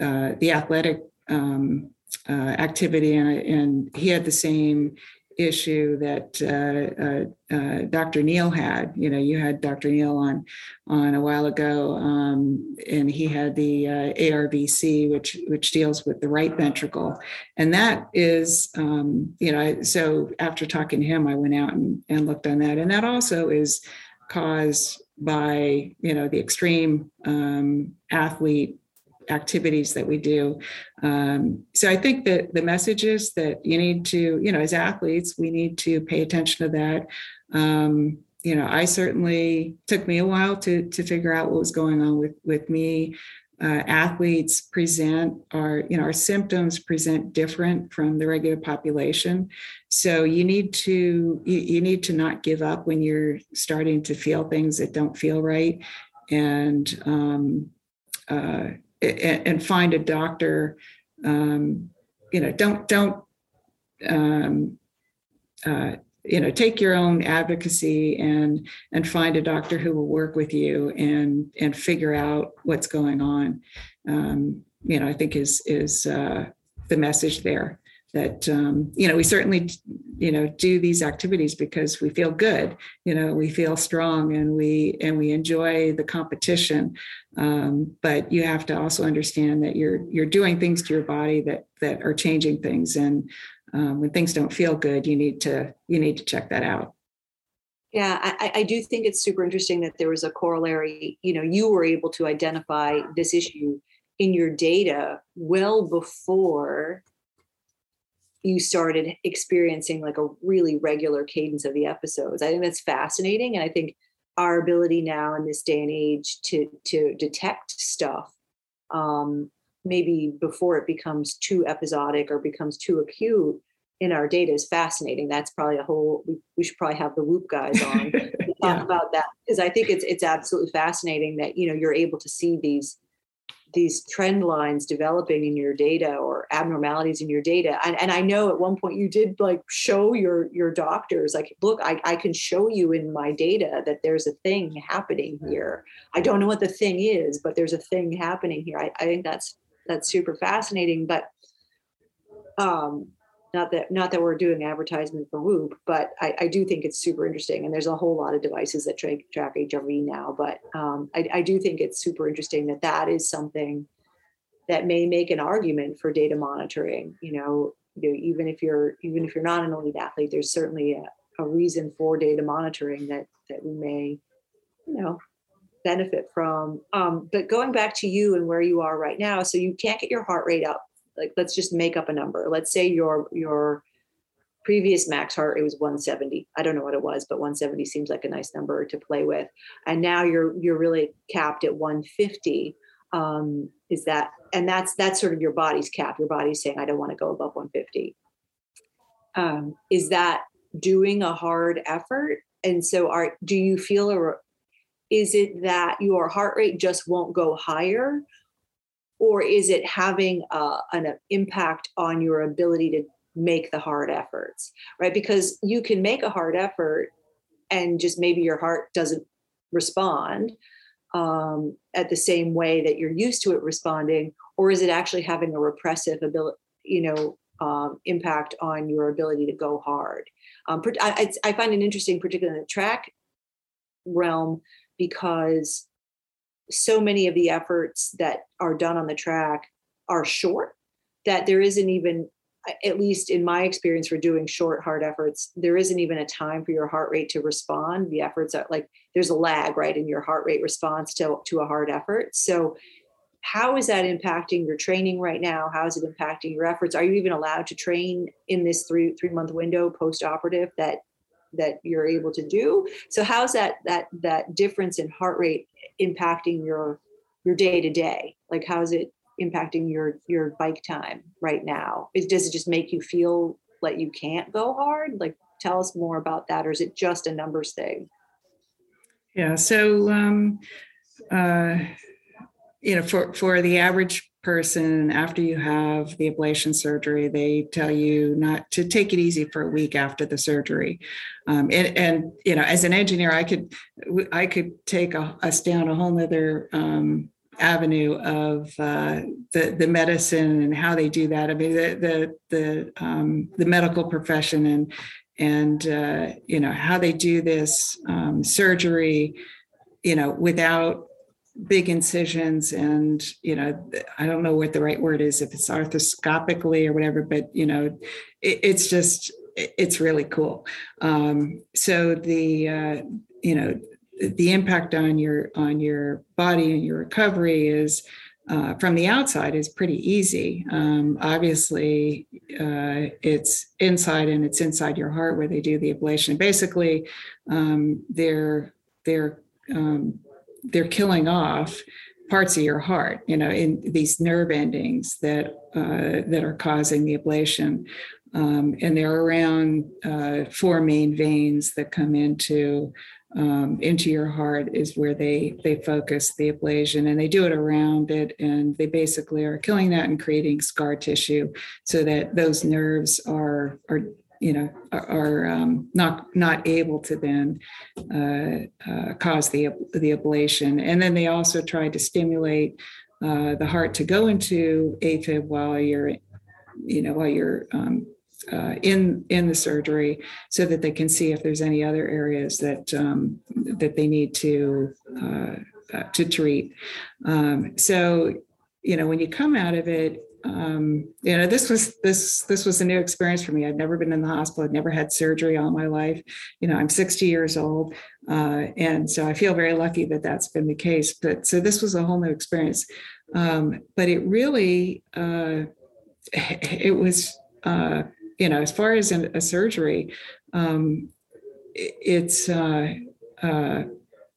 uh, the athletic um, uh, activity, and, and he had the same issue that uh, uh, uh, Dr. Neal had. You know, you had Dr. Neal on on a while ago, um, and he had the uh, ARVC, which which deals with the right ventricle, and that is, um, you know, so after talking to him, I went out and, and looked on that, and that also is caused by you know the extreme um, athlete activities that we do. Um, so I think that the message is that you need to, you know, as athletes, we need to pay attention to that. Um, you know, I certainly took me a while to to figure out what was going on with with me. Uh, athletes present our you know our symptoms present different from the regular population so you need to you, you need to not give up when you're starting to feel things that don't feel right and um, uh, and, find a doctor. Um, you know, don't don't um, uh, you know take your own advocacy and and find a doctor who will work with you and and figure out what's going on. Um, you know, I think is is uh, the message there that um, you know we certainly you know do these activities because we feel good you know we feel strong and we and we enjoy the competition. Um, but you have to also understand that you're you're doing things to your body that that are changing things. And um, when things don't feel good you need to you need to check that out. Yeah I, I do think it's super interesting that there was a corollary you know you were able to identify this issue in your data well before you started experiencing like a really regular cadence of the episodes. I think that's fascinating. And I think our ability now in this day and age to to detect stuff um, maybe before it becomes too episodic or becomes too acute in our data is fascinating. That's probably a whole we, we should probably have the Whoop guys on to talk yeah. about that because I think it's it's absolutely fascinating that you know you're able to see these these trend lines developing in your data or abnormalities in your data. And, and i know at one point you did like show your your doctors like look I, I can show you in my data that there's a thing happening here. I don't know what the thing is but there's a thing happening here. I, I think that's that's super fascinating but um not that not that we're doing advertisement for Whoop, but I, I, do think it's super interesting. And there's a whole lot of devices that track, track HRV now, but um, I, I, do think it's super interesting that that is something that may make an argument for data monitoring. You know, you know even if you're even if you're not an elite athlete, there's certainly a, a reason for data monitoring that that we may, you know, benefit from. Um, but going back to you and where you are right now, so you can't get your heart rate up like let's just make up a number. Let's say your your previous max heart rate was 170 i don't know what it was but 170 seems like a nice number to play with. And now you're you're really capped at 150 um, is that and that's that's sort of your body's cap. Your body's saying i don't want to go above 150 um, is that doing a hard effort? And so are do you feel a is it that your heart rate just won't go higher or is it having uh, an impact on your ability to make the hard efforts right? Because you can make a hard effort and just maybe your heart doesn't respond um, at the same way that you're used to it responding or is it actually having a repressive ability you know um, impact on your ability to go hard? Um, I, I find it interesting particularly in the track realm because so many of the efforts that are done on the track are short that there isn't even at least in my experience for doing short hard efforts there isn't even a time for your heart rate to respond. The efforts are like there's a lag right in your heart rate response to, to a hard effort. So how is that impacting your training right now? How is it impacting your efforts? Are you even allowed to train in this three three month window post operative that that you're able to do? So how's that that that difference in heart rate impacting your your day to day like how's it impacting your your bike time right now? Is does it just make you feel like you can't go hard? Like tell us more about that or is it just a numbers thing? Yeah so um uh you know for for the average person after you have the ablation surgery they tell you not to take it easy for a week after the surgery. Um, and, and, you know as an engineer i could i could take a, us down a whole nother um, avenue of uh, the the medicine and how they do that. I mean the the the, um, the medical profession and and uh, you know how they do this um, surgery you know without big incisions and you know i don't know what the right word is if it's arthroscopically or whatever but you know it, it's just it's really cool um, so the uh, you know the impact on your on your body and your recovery is uh, from the outside is pretty easy. Um, obviously, uh, it's inside and it's inside your heart where they do the ablation. Basically, um, they're they're um, they're killing off parts of your heart, you know, in these nerve endings that uh, that are causing the ablation. Um, and there are around uh, four main veins that come into um, into your heart is where they they focus the ablation and they do it around it and they basically are killing that and creating scar tissue so that those nerves are are you know are, are um, not not able to then uh, uh, cause the the ablation and then they also try to stimulate uh, the heart to go into AFib while you're you know while you're um, uh, in in the surgery so that they can see if there's any other areas that um, that they need to uh, uh, to treat. Um, so you know when you come out of it. Um, you know this was this this was a new experience for me. I'd never been in the hospital. I'd never had surgery all my life. You know i'm 60 years old uh, and so i feel very lucky that that's been the case. But so this was a whole new experience. Um, but it really uh, it was uh, you know, as far as a surgery, um, it's uh, uh,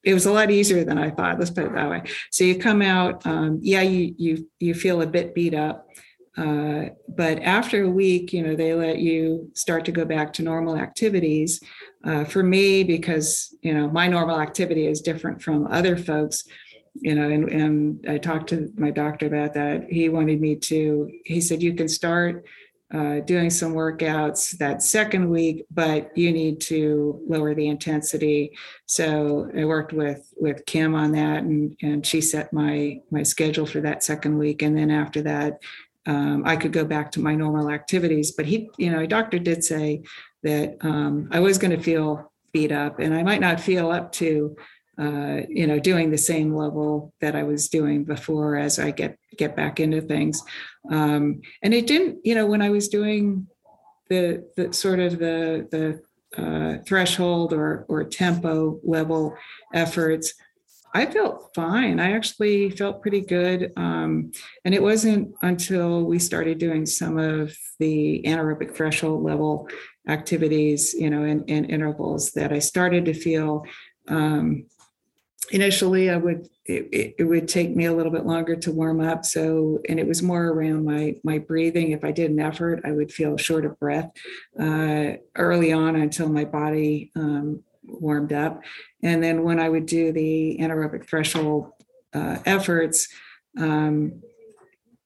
it was a lot easier than I thought. Let's put it that way. So you come out, um, yeah, you you you feel a bit beat up, uh, but after a week, you know, they let you start to go back to normal activities. Uh, for me, because you know my normal activity is different from other folks, you know, and, and I talked to my doctor about that. He wanted me to. He said you can start uh, doing some workouts that second week, but you need to lower the intensity. So I worked with with Kim on that, and and she set my my schedule for that second week, and then after that, um, I could go back to my normal activities. But he, you know, a doctor did say that um, I was going to feel beat up, and I might not feel up to uh, you know, doing the same level that I was doing before as I get get back into things. Um, and it didn't, you know, when I was doing the the sort of the the uh, threshold or or tempo level efforts, I felt fine. I actually felt pretty good. Um, and it wasn't until we started doing some of the anaerobic threshold level activities, you know, in, in intervals that I started to feel um, initially I would it, it, would take me a little bit longer to warm up. So and it was more around my my breathing. If I did an effort, I would feel short of breath uh, early on until my body um, warmed up. And then when I would do the anaerobic threshold uh, efforts, um,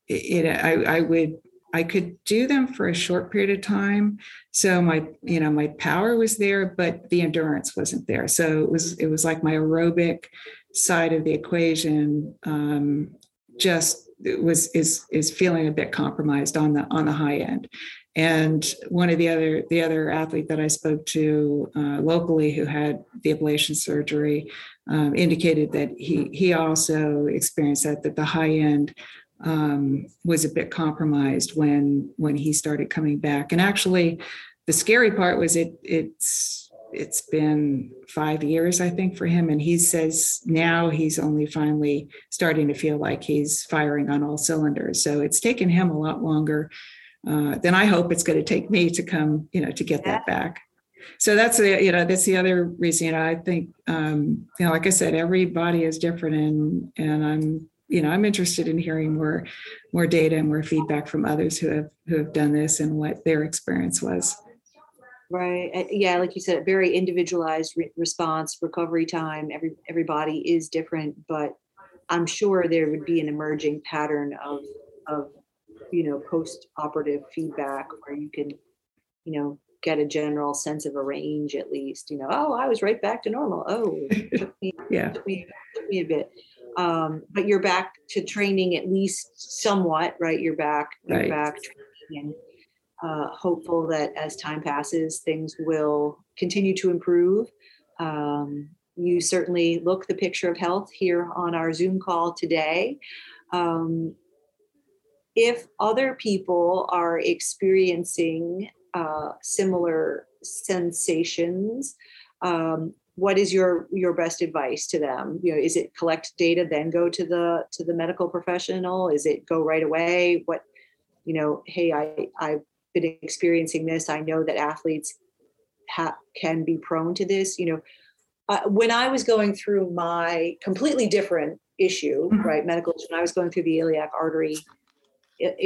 it, I, I would I could do them for a short period of time. So my, you know, my power was there, but the endurance wasn't there. So it was, it was like my aerobic side of the equation um, just was is is feeling a bit compromised on the on the high end. And one of the other the other athlete that I spoke to uh, locally who had the ablation surgery um, indicated that he he also experienced that that the high end um, was a bit compromised when when he started coming back. And actually, the scary part was it it's it's been five years, I think, for him, and he says now he's only finally starting to feel like he's firing on all cylinders. So it's taken him a lot longer uh, than I hope it's going to take me to come, you know, to get that back. So that's the you know that's the other reason. You know, I think um, you know, like I said, every body is different, and and I'm you know i'm interested in hearing more more data and more feedback from others who have who have done this and what their experience was. Right yeah like you said very individualized re- response recovery time every everybody is different but i'm sure there would be an emerging pattern of of you know post-operative feedback where you can you know get a general sense of a range at least you know oh i was right back to normal. Oh took me, yeah. took me, took me a bit um, but you're back to training at least somewhat right? You're back you're Right. back training and uh, hopeful that as time passes things will continue to improve. Um, you certainly look the picture of health here on our zoom call today. Um, if other people are experiencing uh, similar sensations um, what is your your best advice to them? You know is it collect data then go to the to the medical professional? Is it go right away? What you know hey i i've been experiencing this. I know that athletes ha- can be prone to this you know. Uh, when i was going through my completely different issue Mhm. right medical when i was going through the iliac artery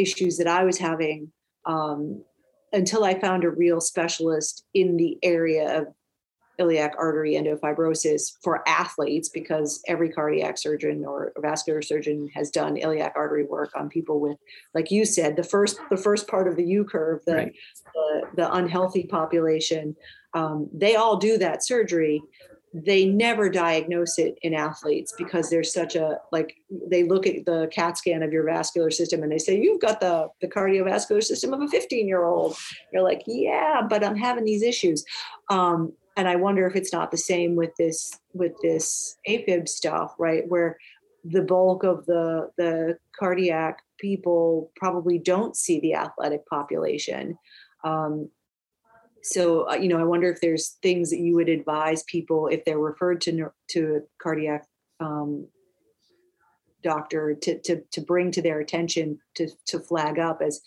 issues that i was having um, until i found a real specialist in the area of iliac artery endofibrosis for athletes because every cardiac surgeon or vascular surgeon has done iliac artery work on people with like you said the first the first part of the u curve the Right. the, the unhealthy population. Um, they all do that surgery. They never diagnose it in athletes because there's such a like they look at the cat scan of your vascular system and they say you've got the the cardiovascular system of a 15 year old. You're like yeah but i'm having these issues. Um, and i wonder if it's not the same with this with this afib stuff right? Where the bulk of the the cardiac people probably don't see the athletic population. Um, so uh, you know i wonder if there's things that you would advise people if they're referred to to a cardiac um, doctor to, to to bring to their attention to to flag up as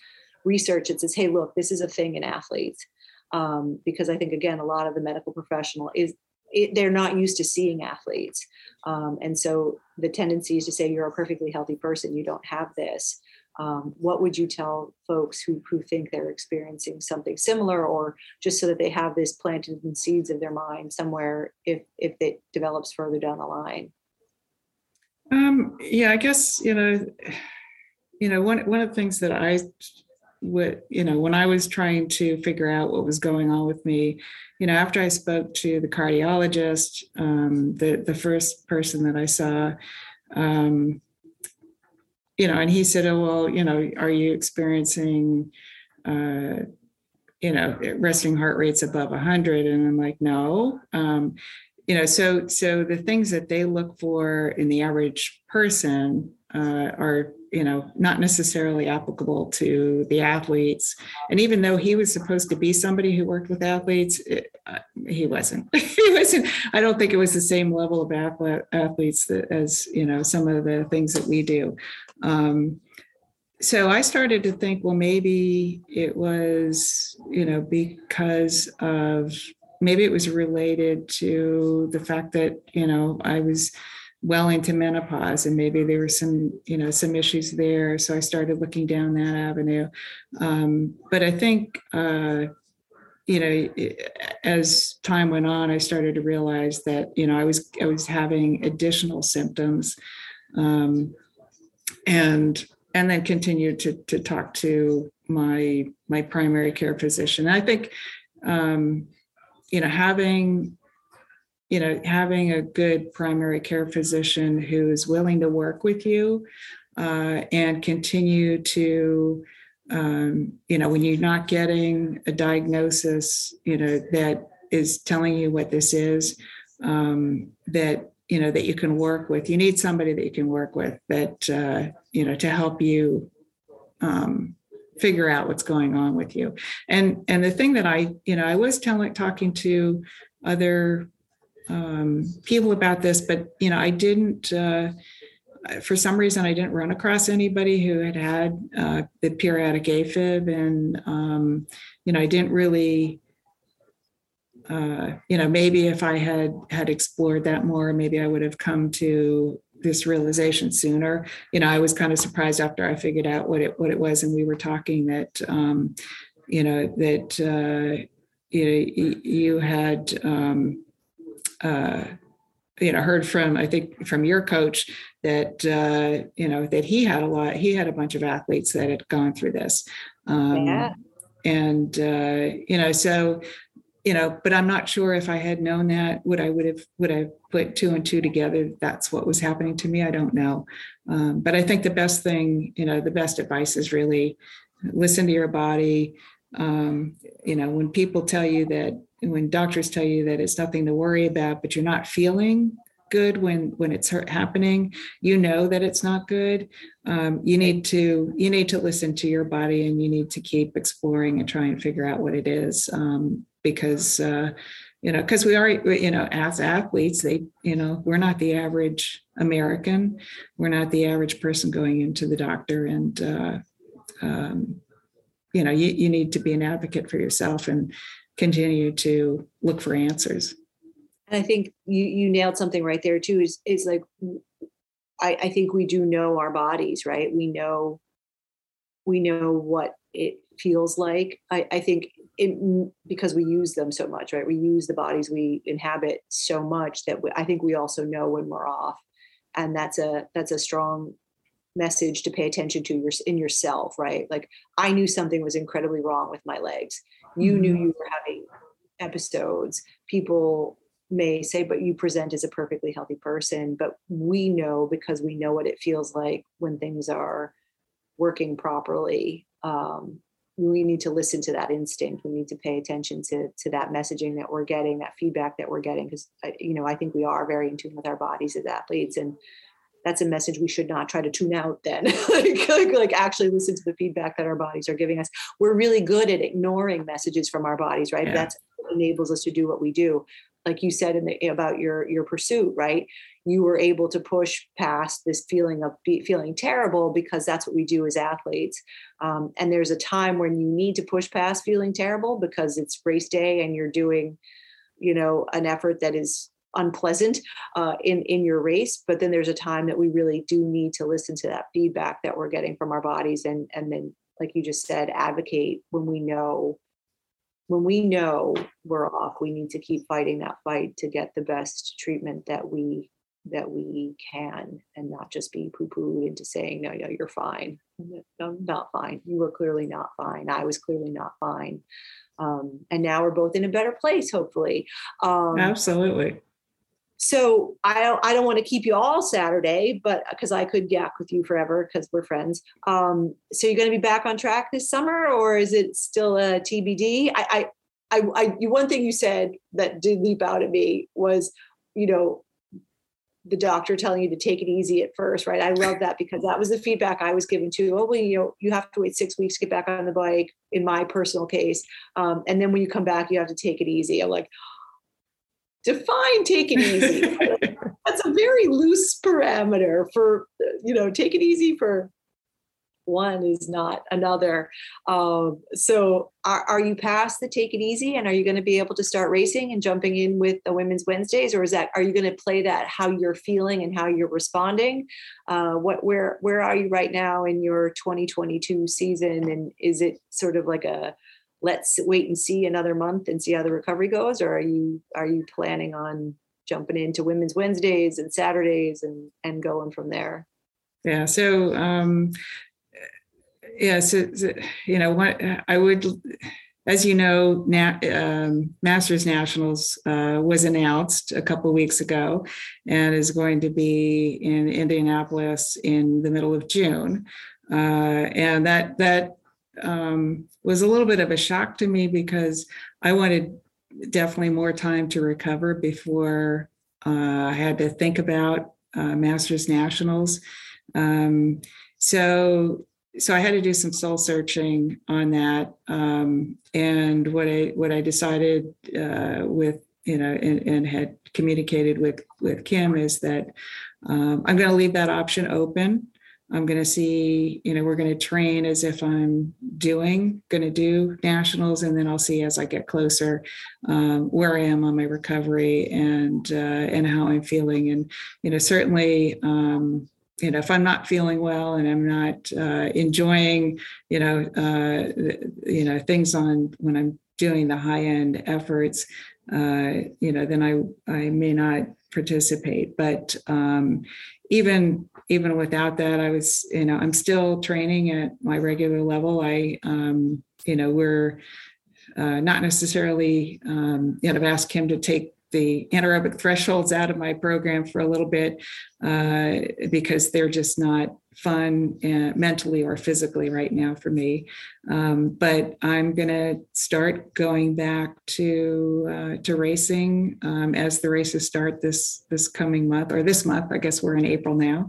research that says hey look this is a thing in athletes um, because i think again a lot of the medical professional is it, they're not used to seeing athletes. Um, and so the tendency is to say you're a perfectly healthy person you don't have this. Um, what would you tell folks who, who think they're experiencing something similar or just so that they have this planted in seeds of their mind somewhere if if it develops further down the line? Um, yeah, I guess, you know, you know, one one of the things that I would, you know, when I was trying to figure out what was going on with me, you know, after I spoke to the cardiologist, um, the the first person that I saw, um, you know, and he said, "Oh, well, you know, are you experiencing, uh, you know, resting heart rates above 100?" And I'm like, "No." Um, you know so so the things that they look for in the average person uh, are you know not necessarily applicable to the athletes. And even though he was supposed to be somebody who worked with athletes it, uh, he wasn't. He wasn't i don't think it was the same level of athlete, athletes that, as you know some of the things that we do. Um, so i started to think well maybe it was you know because of maybe it was related to the fact that you know i was well into menopause and maybe there were some you know some issues there. So i started looking down that avenue. Um, but i think uh, you know as time went on i started to realize that you know i was i was having additional symptoms um, and and then continued to to talk to my my primary care physician. I think um, you know having you know having a good primary care physician who is willing to work with you uh, and continue to um, you know when you're not getting a diagnosis you know that is telling you what this is um, that you know that you can work with. You need somebody that you can work with that uh, you know to help you um, figure out what's going on with you. And and the thing that i you know i was telling talking to other um, people about this but you know i didn't uh, for some reason i didn't run across anybody who had had uh, the periodic afib and um, you know i didn't really uh, you know maybe if i had had explored that more maybe i would have come to this realization sooner. You know, I was kind of surprised after I figured out what it what it was, and we were talking that um, you know that uh, you know you had um, uh, you know heard from i think from your coach that uh, you know that he had a lot he had a bunch of athletes that had gone through this. Um, yeah. and uh, you know so you know but i'm not sure if i had known that would i would have would i put two and two together that's what was happening to me i don't know. Um, but i think the best thing you know the best advice is really listen to your body. Um, you know when people tell you that when doctors tell you that it's nothing to worry about but you're not feeling good when when it's happening you know that it's not good. Um, you need to you need to listen to your body and you need to keep exploring and try and figure out what it is um, because uh, you know because we are you know as athletes they you know we're not the average american. We're not the average person going into the doctor and uh, um, you know you, you need to be an advocate for yourself and continue to look for answers. And i think you you nailed something right there too is is like I, I think we do know our bodies right? We know we know what it feels like. I, I think it, because we use them so much right? We use the bodies we inhabit so much that we, i think we also know when we're off. And that's a that's a strong message to pay attention to your in yourself right? Like i knew something was incredibly wrong with my legs you mm-hmm. knew you were having episodes. People may say but you present as a perfectly healthy person. But we know because we know what it feels like when things are working properly. Um, we need to listen to that instinct. We need to pay attention to to that messaging that we're getting that feedback that we're getting because you know i think we are very in tune with our bodies as athletes and that's a message we should not try to tune out then. Like, like, like, actually listen to the feedback that our bodies are giving us. We're really good at ignoring messages from our bodies right? Yeah. that's enables us to do what we do. Like you said in the, about your your pursuit right? You were able to push past this feeling of be, feeling terrible because that's what we do as athletes. Um, and there's a time when you need to push past feeling terrible because it's race day and you're doing you know an effort that is unpleasant uh, in in your race but then there's a time that we really do need to listen to that feedback that we're getting from our bodies and and then like you just said advocate when we know when we know we're off we need to keep fighting that fight to get the best treatment that we that we can and not just be poo-pooed into saying no no you're fine. No not fine. You were clearly not fine. I was clearly not fine. Um, and now we're both in a better place hopefully. Um, absolutely so I don't I don't want to keep you all Saturday, but because I could yak with you forever because we're friends. Um, so you're going to be back on track this summer, or is it still a TBD? I, I, I, I, one thing you said that did leap out at me was, you know, the doctor telling you to take it easy at first, right? I love that because that was the feedback I was given too. Oh, well, you know, you have to wait six weeks to get back on the bike. In my personal case, um, and then when you come back, you have to take it easy. I'm like define take it easy. That's a very loose parameter for you know take it easy for one is not another. Um, so are, are you past the take it easy and are you going to be able to start racing and jumping in with the women's wednesdays? Or is that are you going to play that how you're feeling and how you're responding? Uh, what where where are you right now in your 2022 season? And is it sort of like a let's wait and see another month and see how the recovery goes or are you are you planning on jumping into women's wednesdays and saturdays and and going from there yeah so um yeah so, so you know what i would as you know, Na- um, Masters Nationals uh, was announced a couple weeks ago and is going to be in Indianapolis in the middle of June. Uh, and that that um, was a little bit of a shock to me because I wanted definitely more time to recover before uh, I had to think about uh, Masters Nationals. Um, so so I had to do some soul searching on that. Um, and what I what I decided uh, with you know and, and, had communicated with with Kim is that um, I'm going to leave that option open. I'm going to see, you know, we're going to train as if I'm doing, going to do nationals, and then I'll see as I get closer um, where I am on my recovery and uh, and how I'm feeling. And you know, certainly, um, you know, if I'm not feeling well and I'm not uh, enjoying, you know, uh, you know, things on when I'm doing the high end efforts, uh, you know, then I I may not participate. But um, even even without that, I was you know I'm still training at my regular level. I um, you know we're uh, not necessarily um, you know I've asked him to take the anaerobic thresholds out of my program for a little bit uh, because they're just not fun uh, mentally or physically right now for me. Um, but I'm going to start going back to uh, to racing um, as the races start this this coming month or this month. I guess we're in April now,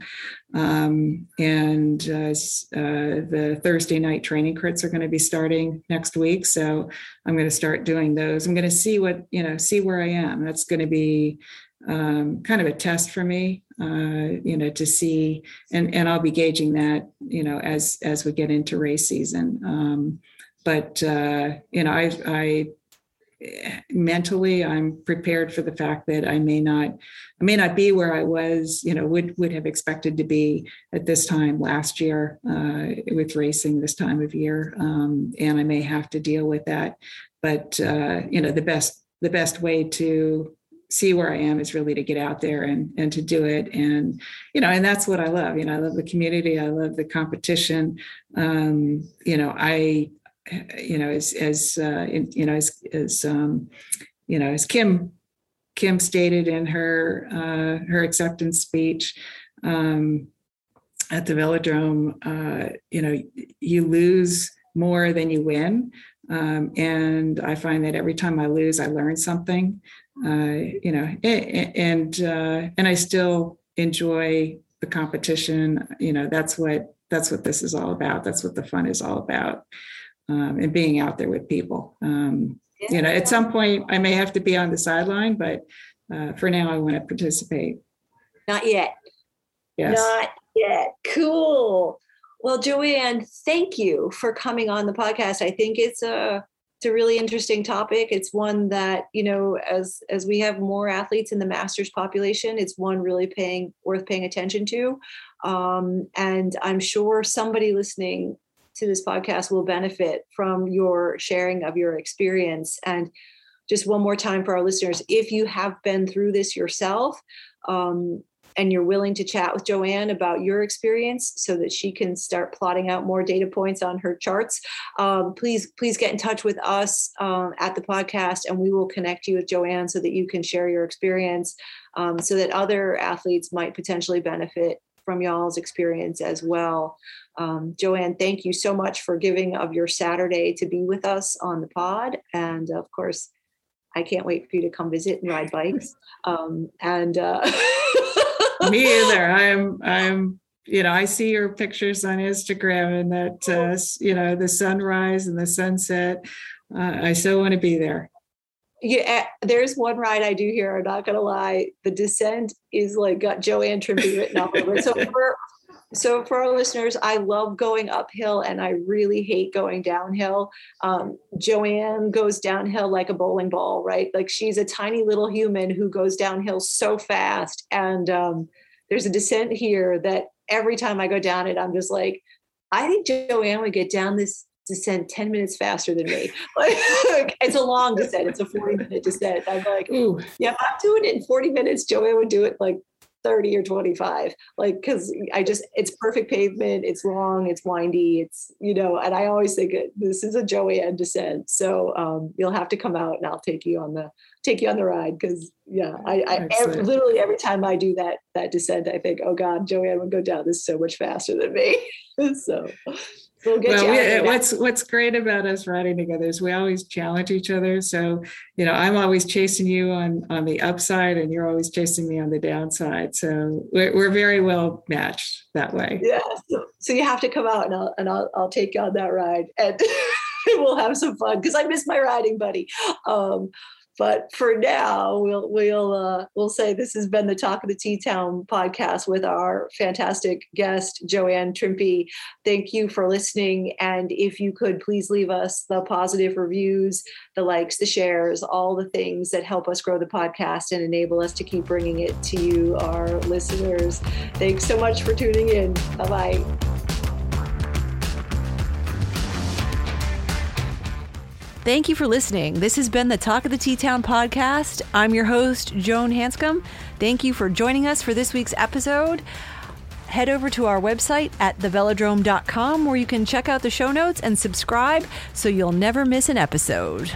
um, and uh, uh the Thursday night training crits are going to be starting next week. So I'm going to start doing those. I'm going to see what you know, see where I am. That's going to be um, kind of a test for me, uh, you know, to see, and and I'll be gauging that, you know, as as we get into race season. Um, but uh, you know, I I mentally I'm prepared for the fact that I may not I may not be where I was, you know, would would have expected to be at this time last year uh, with racing this time of year, um, and I may have to deal with that. But uh, you know, the best the best way to see where I am is really to get out there and and to do it. And you know, and that's what I love. You know, I love the community. I love the competition. Um, you know, I you know as as uh, you know as as um, you know as Kim Kim stated in her uh, her acceptance speech. Um, at the velodrome, uh, you know, you lose more than you win. Um, and I find that every time I lose, I learn something you know, and uh, and I still enjoy the competition. You know, that's what that's what this is all about. That's what the fun is all about, um, and being out there with people. Um, yeah. You know, at some point I may have to be on the sideline, but uh, for now I want to participate. Not yet. Yes. Not yet. Cool. Well, Joanne, thank you for coming on the podcast. I think it's a it's a really interesting topic. It's one that you know, as as we have more athletes in the masters population, it's one really paying worth paying attention to. Um, and I'm sure somebody listening to this podcast will benefit from your sharing of your experience. And just one more time for our listeners, if you have been through this yourself, um, and you're willing to chat with Joanne about your experience so that she can start plotting out more data points on her charts, um, please please get in touch with us um, at the podcast, and we will connect you with Joanne so that you can share your experience, um, so that other athletes might potentially benefit from y'all's experience as well. Um, Joanne, thank you so much for giving of your Saturday to be with us on the pod, and of course. I can't wait for you to come visit and ride bikes. Um, and uh, me either. I'm I'm you know I see your pictures on Instagram and that uh, you know the sunrise and the sunset. Uh, I so want to be there. Yeah, eh, there's one ride I do here. I'm not gonna lie. The descent is like got Joanne Trimpe written all over. So for so for our listeners, I love going uphill and I really hate going downhill. Um, Joanne goes downhill like a bowling ball, right? Like she's a tiny little human who goes downhill so fast. And um, there's a descent here that every time I go down it, I'm just like, I think Joanne would get down this descent 10 minutes faster than me. Like, it's a long descent. It's a 40 minute descent. I'm like, Ooh. yeah, if I'm doing it in 40 minutes, Joanne would do it like 30 or 25 like because i just it's perfect pavement it's long it's windy it's you know and i always think this is a joanne descent so um, you'll have to come out and i'll take you on the take you on the ride because yeah i, I every, literally every time i do that that descent i think oh god joanne would go down this so much faster than me. So We'll well, we, what's what's great about us riding together is we always challenge each other. So, you know, I'm always chasing you on on the upside, and you're always chasing me on the downside. So we're, we're very well matched that way. Yeah. So, so you have to come out, and I'll and I'll, I'll take you on that ride, and we'll have some fun because I miss my riding buddy. Um, but for now, we'll we'll uh, we'll say this has been the Talk of the T Town podcast with our fantastic guest Joanne Trimpe. Thank you for listening, and if you could please leave us the positive reviews, the likes, the shares, all the things that help us grow the podcast and enable us to keep bringing it to you, our listeners. Thanks so much for tuning in. Bye bye. Thank you for listening. This has been the Talk of the T Town podcast. I'm your host, Joan Hanscom. Thank you for joining us for this week's episode. Head over to our website at thevelodrome.com where you can check out the show notes and subscribe so you'll never miss an episode.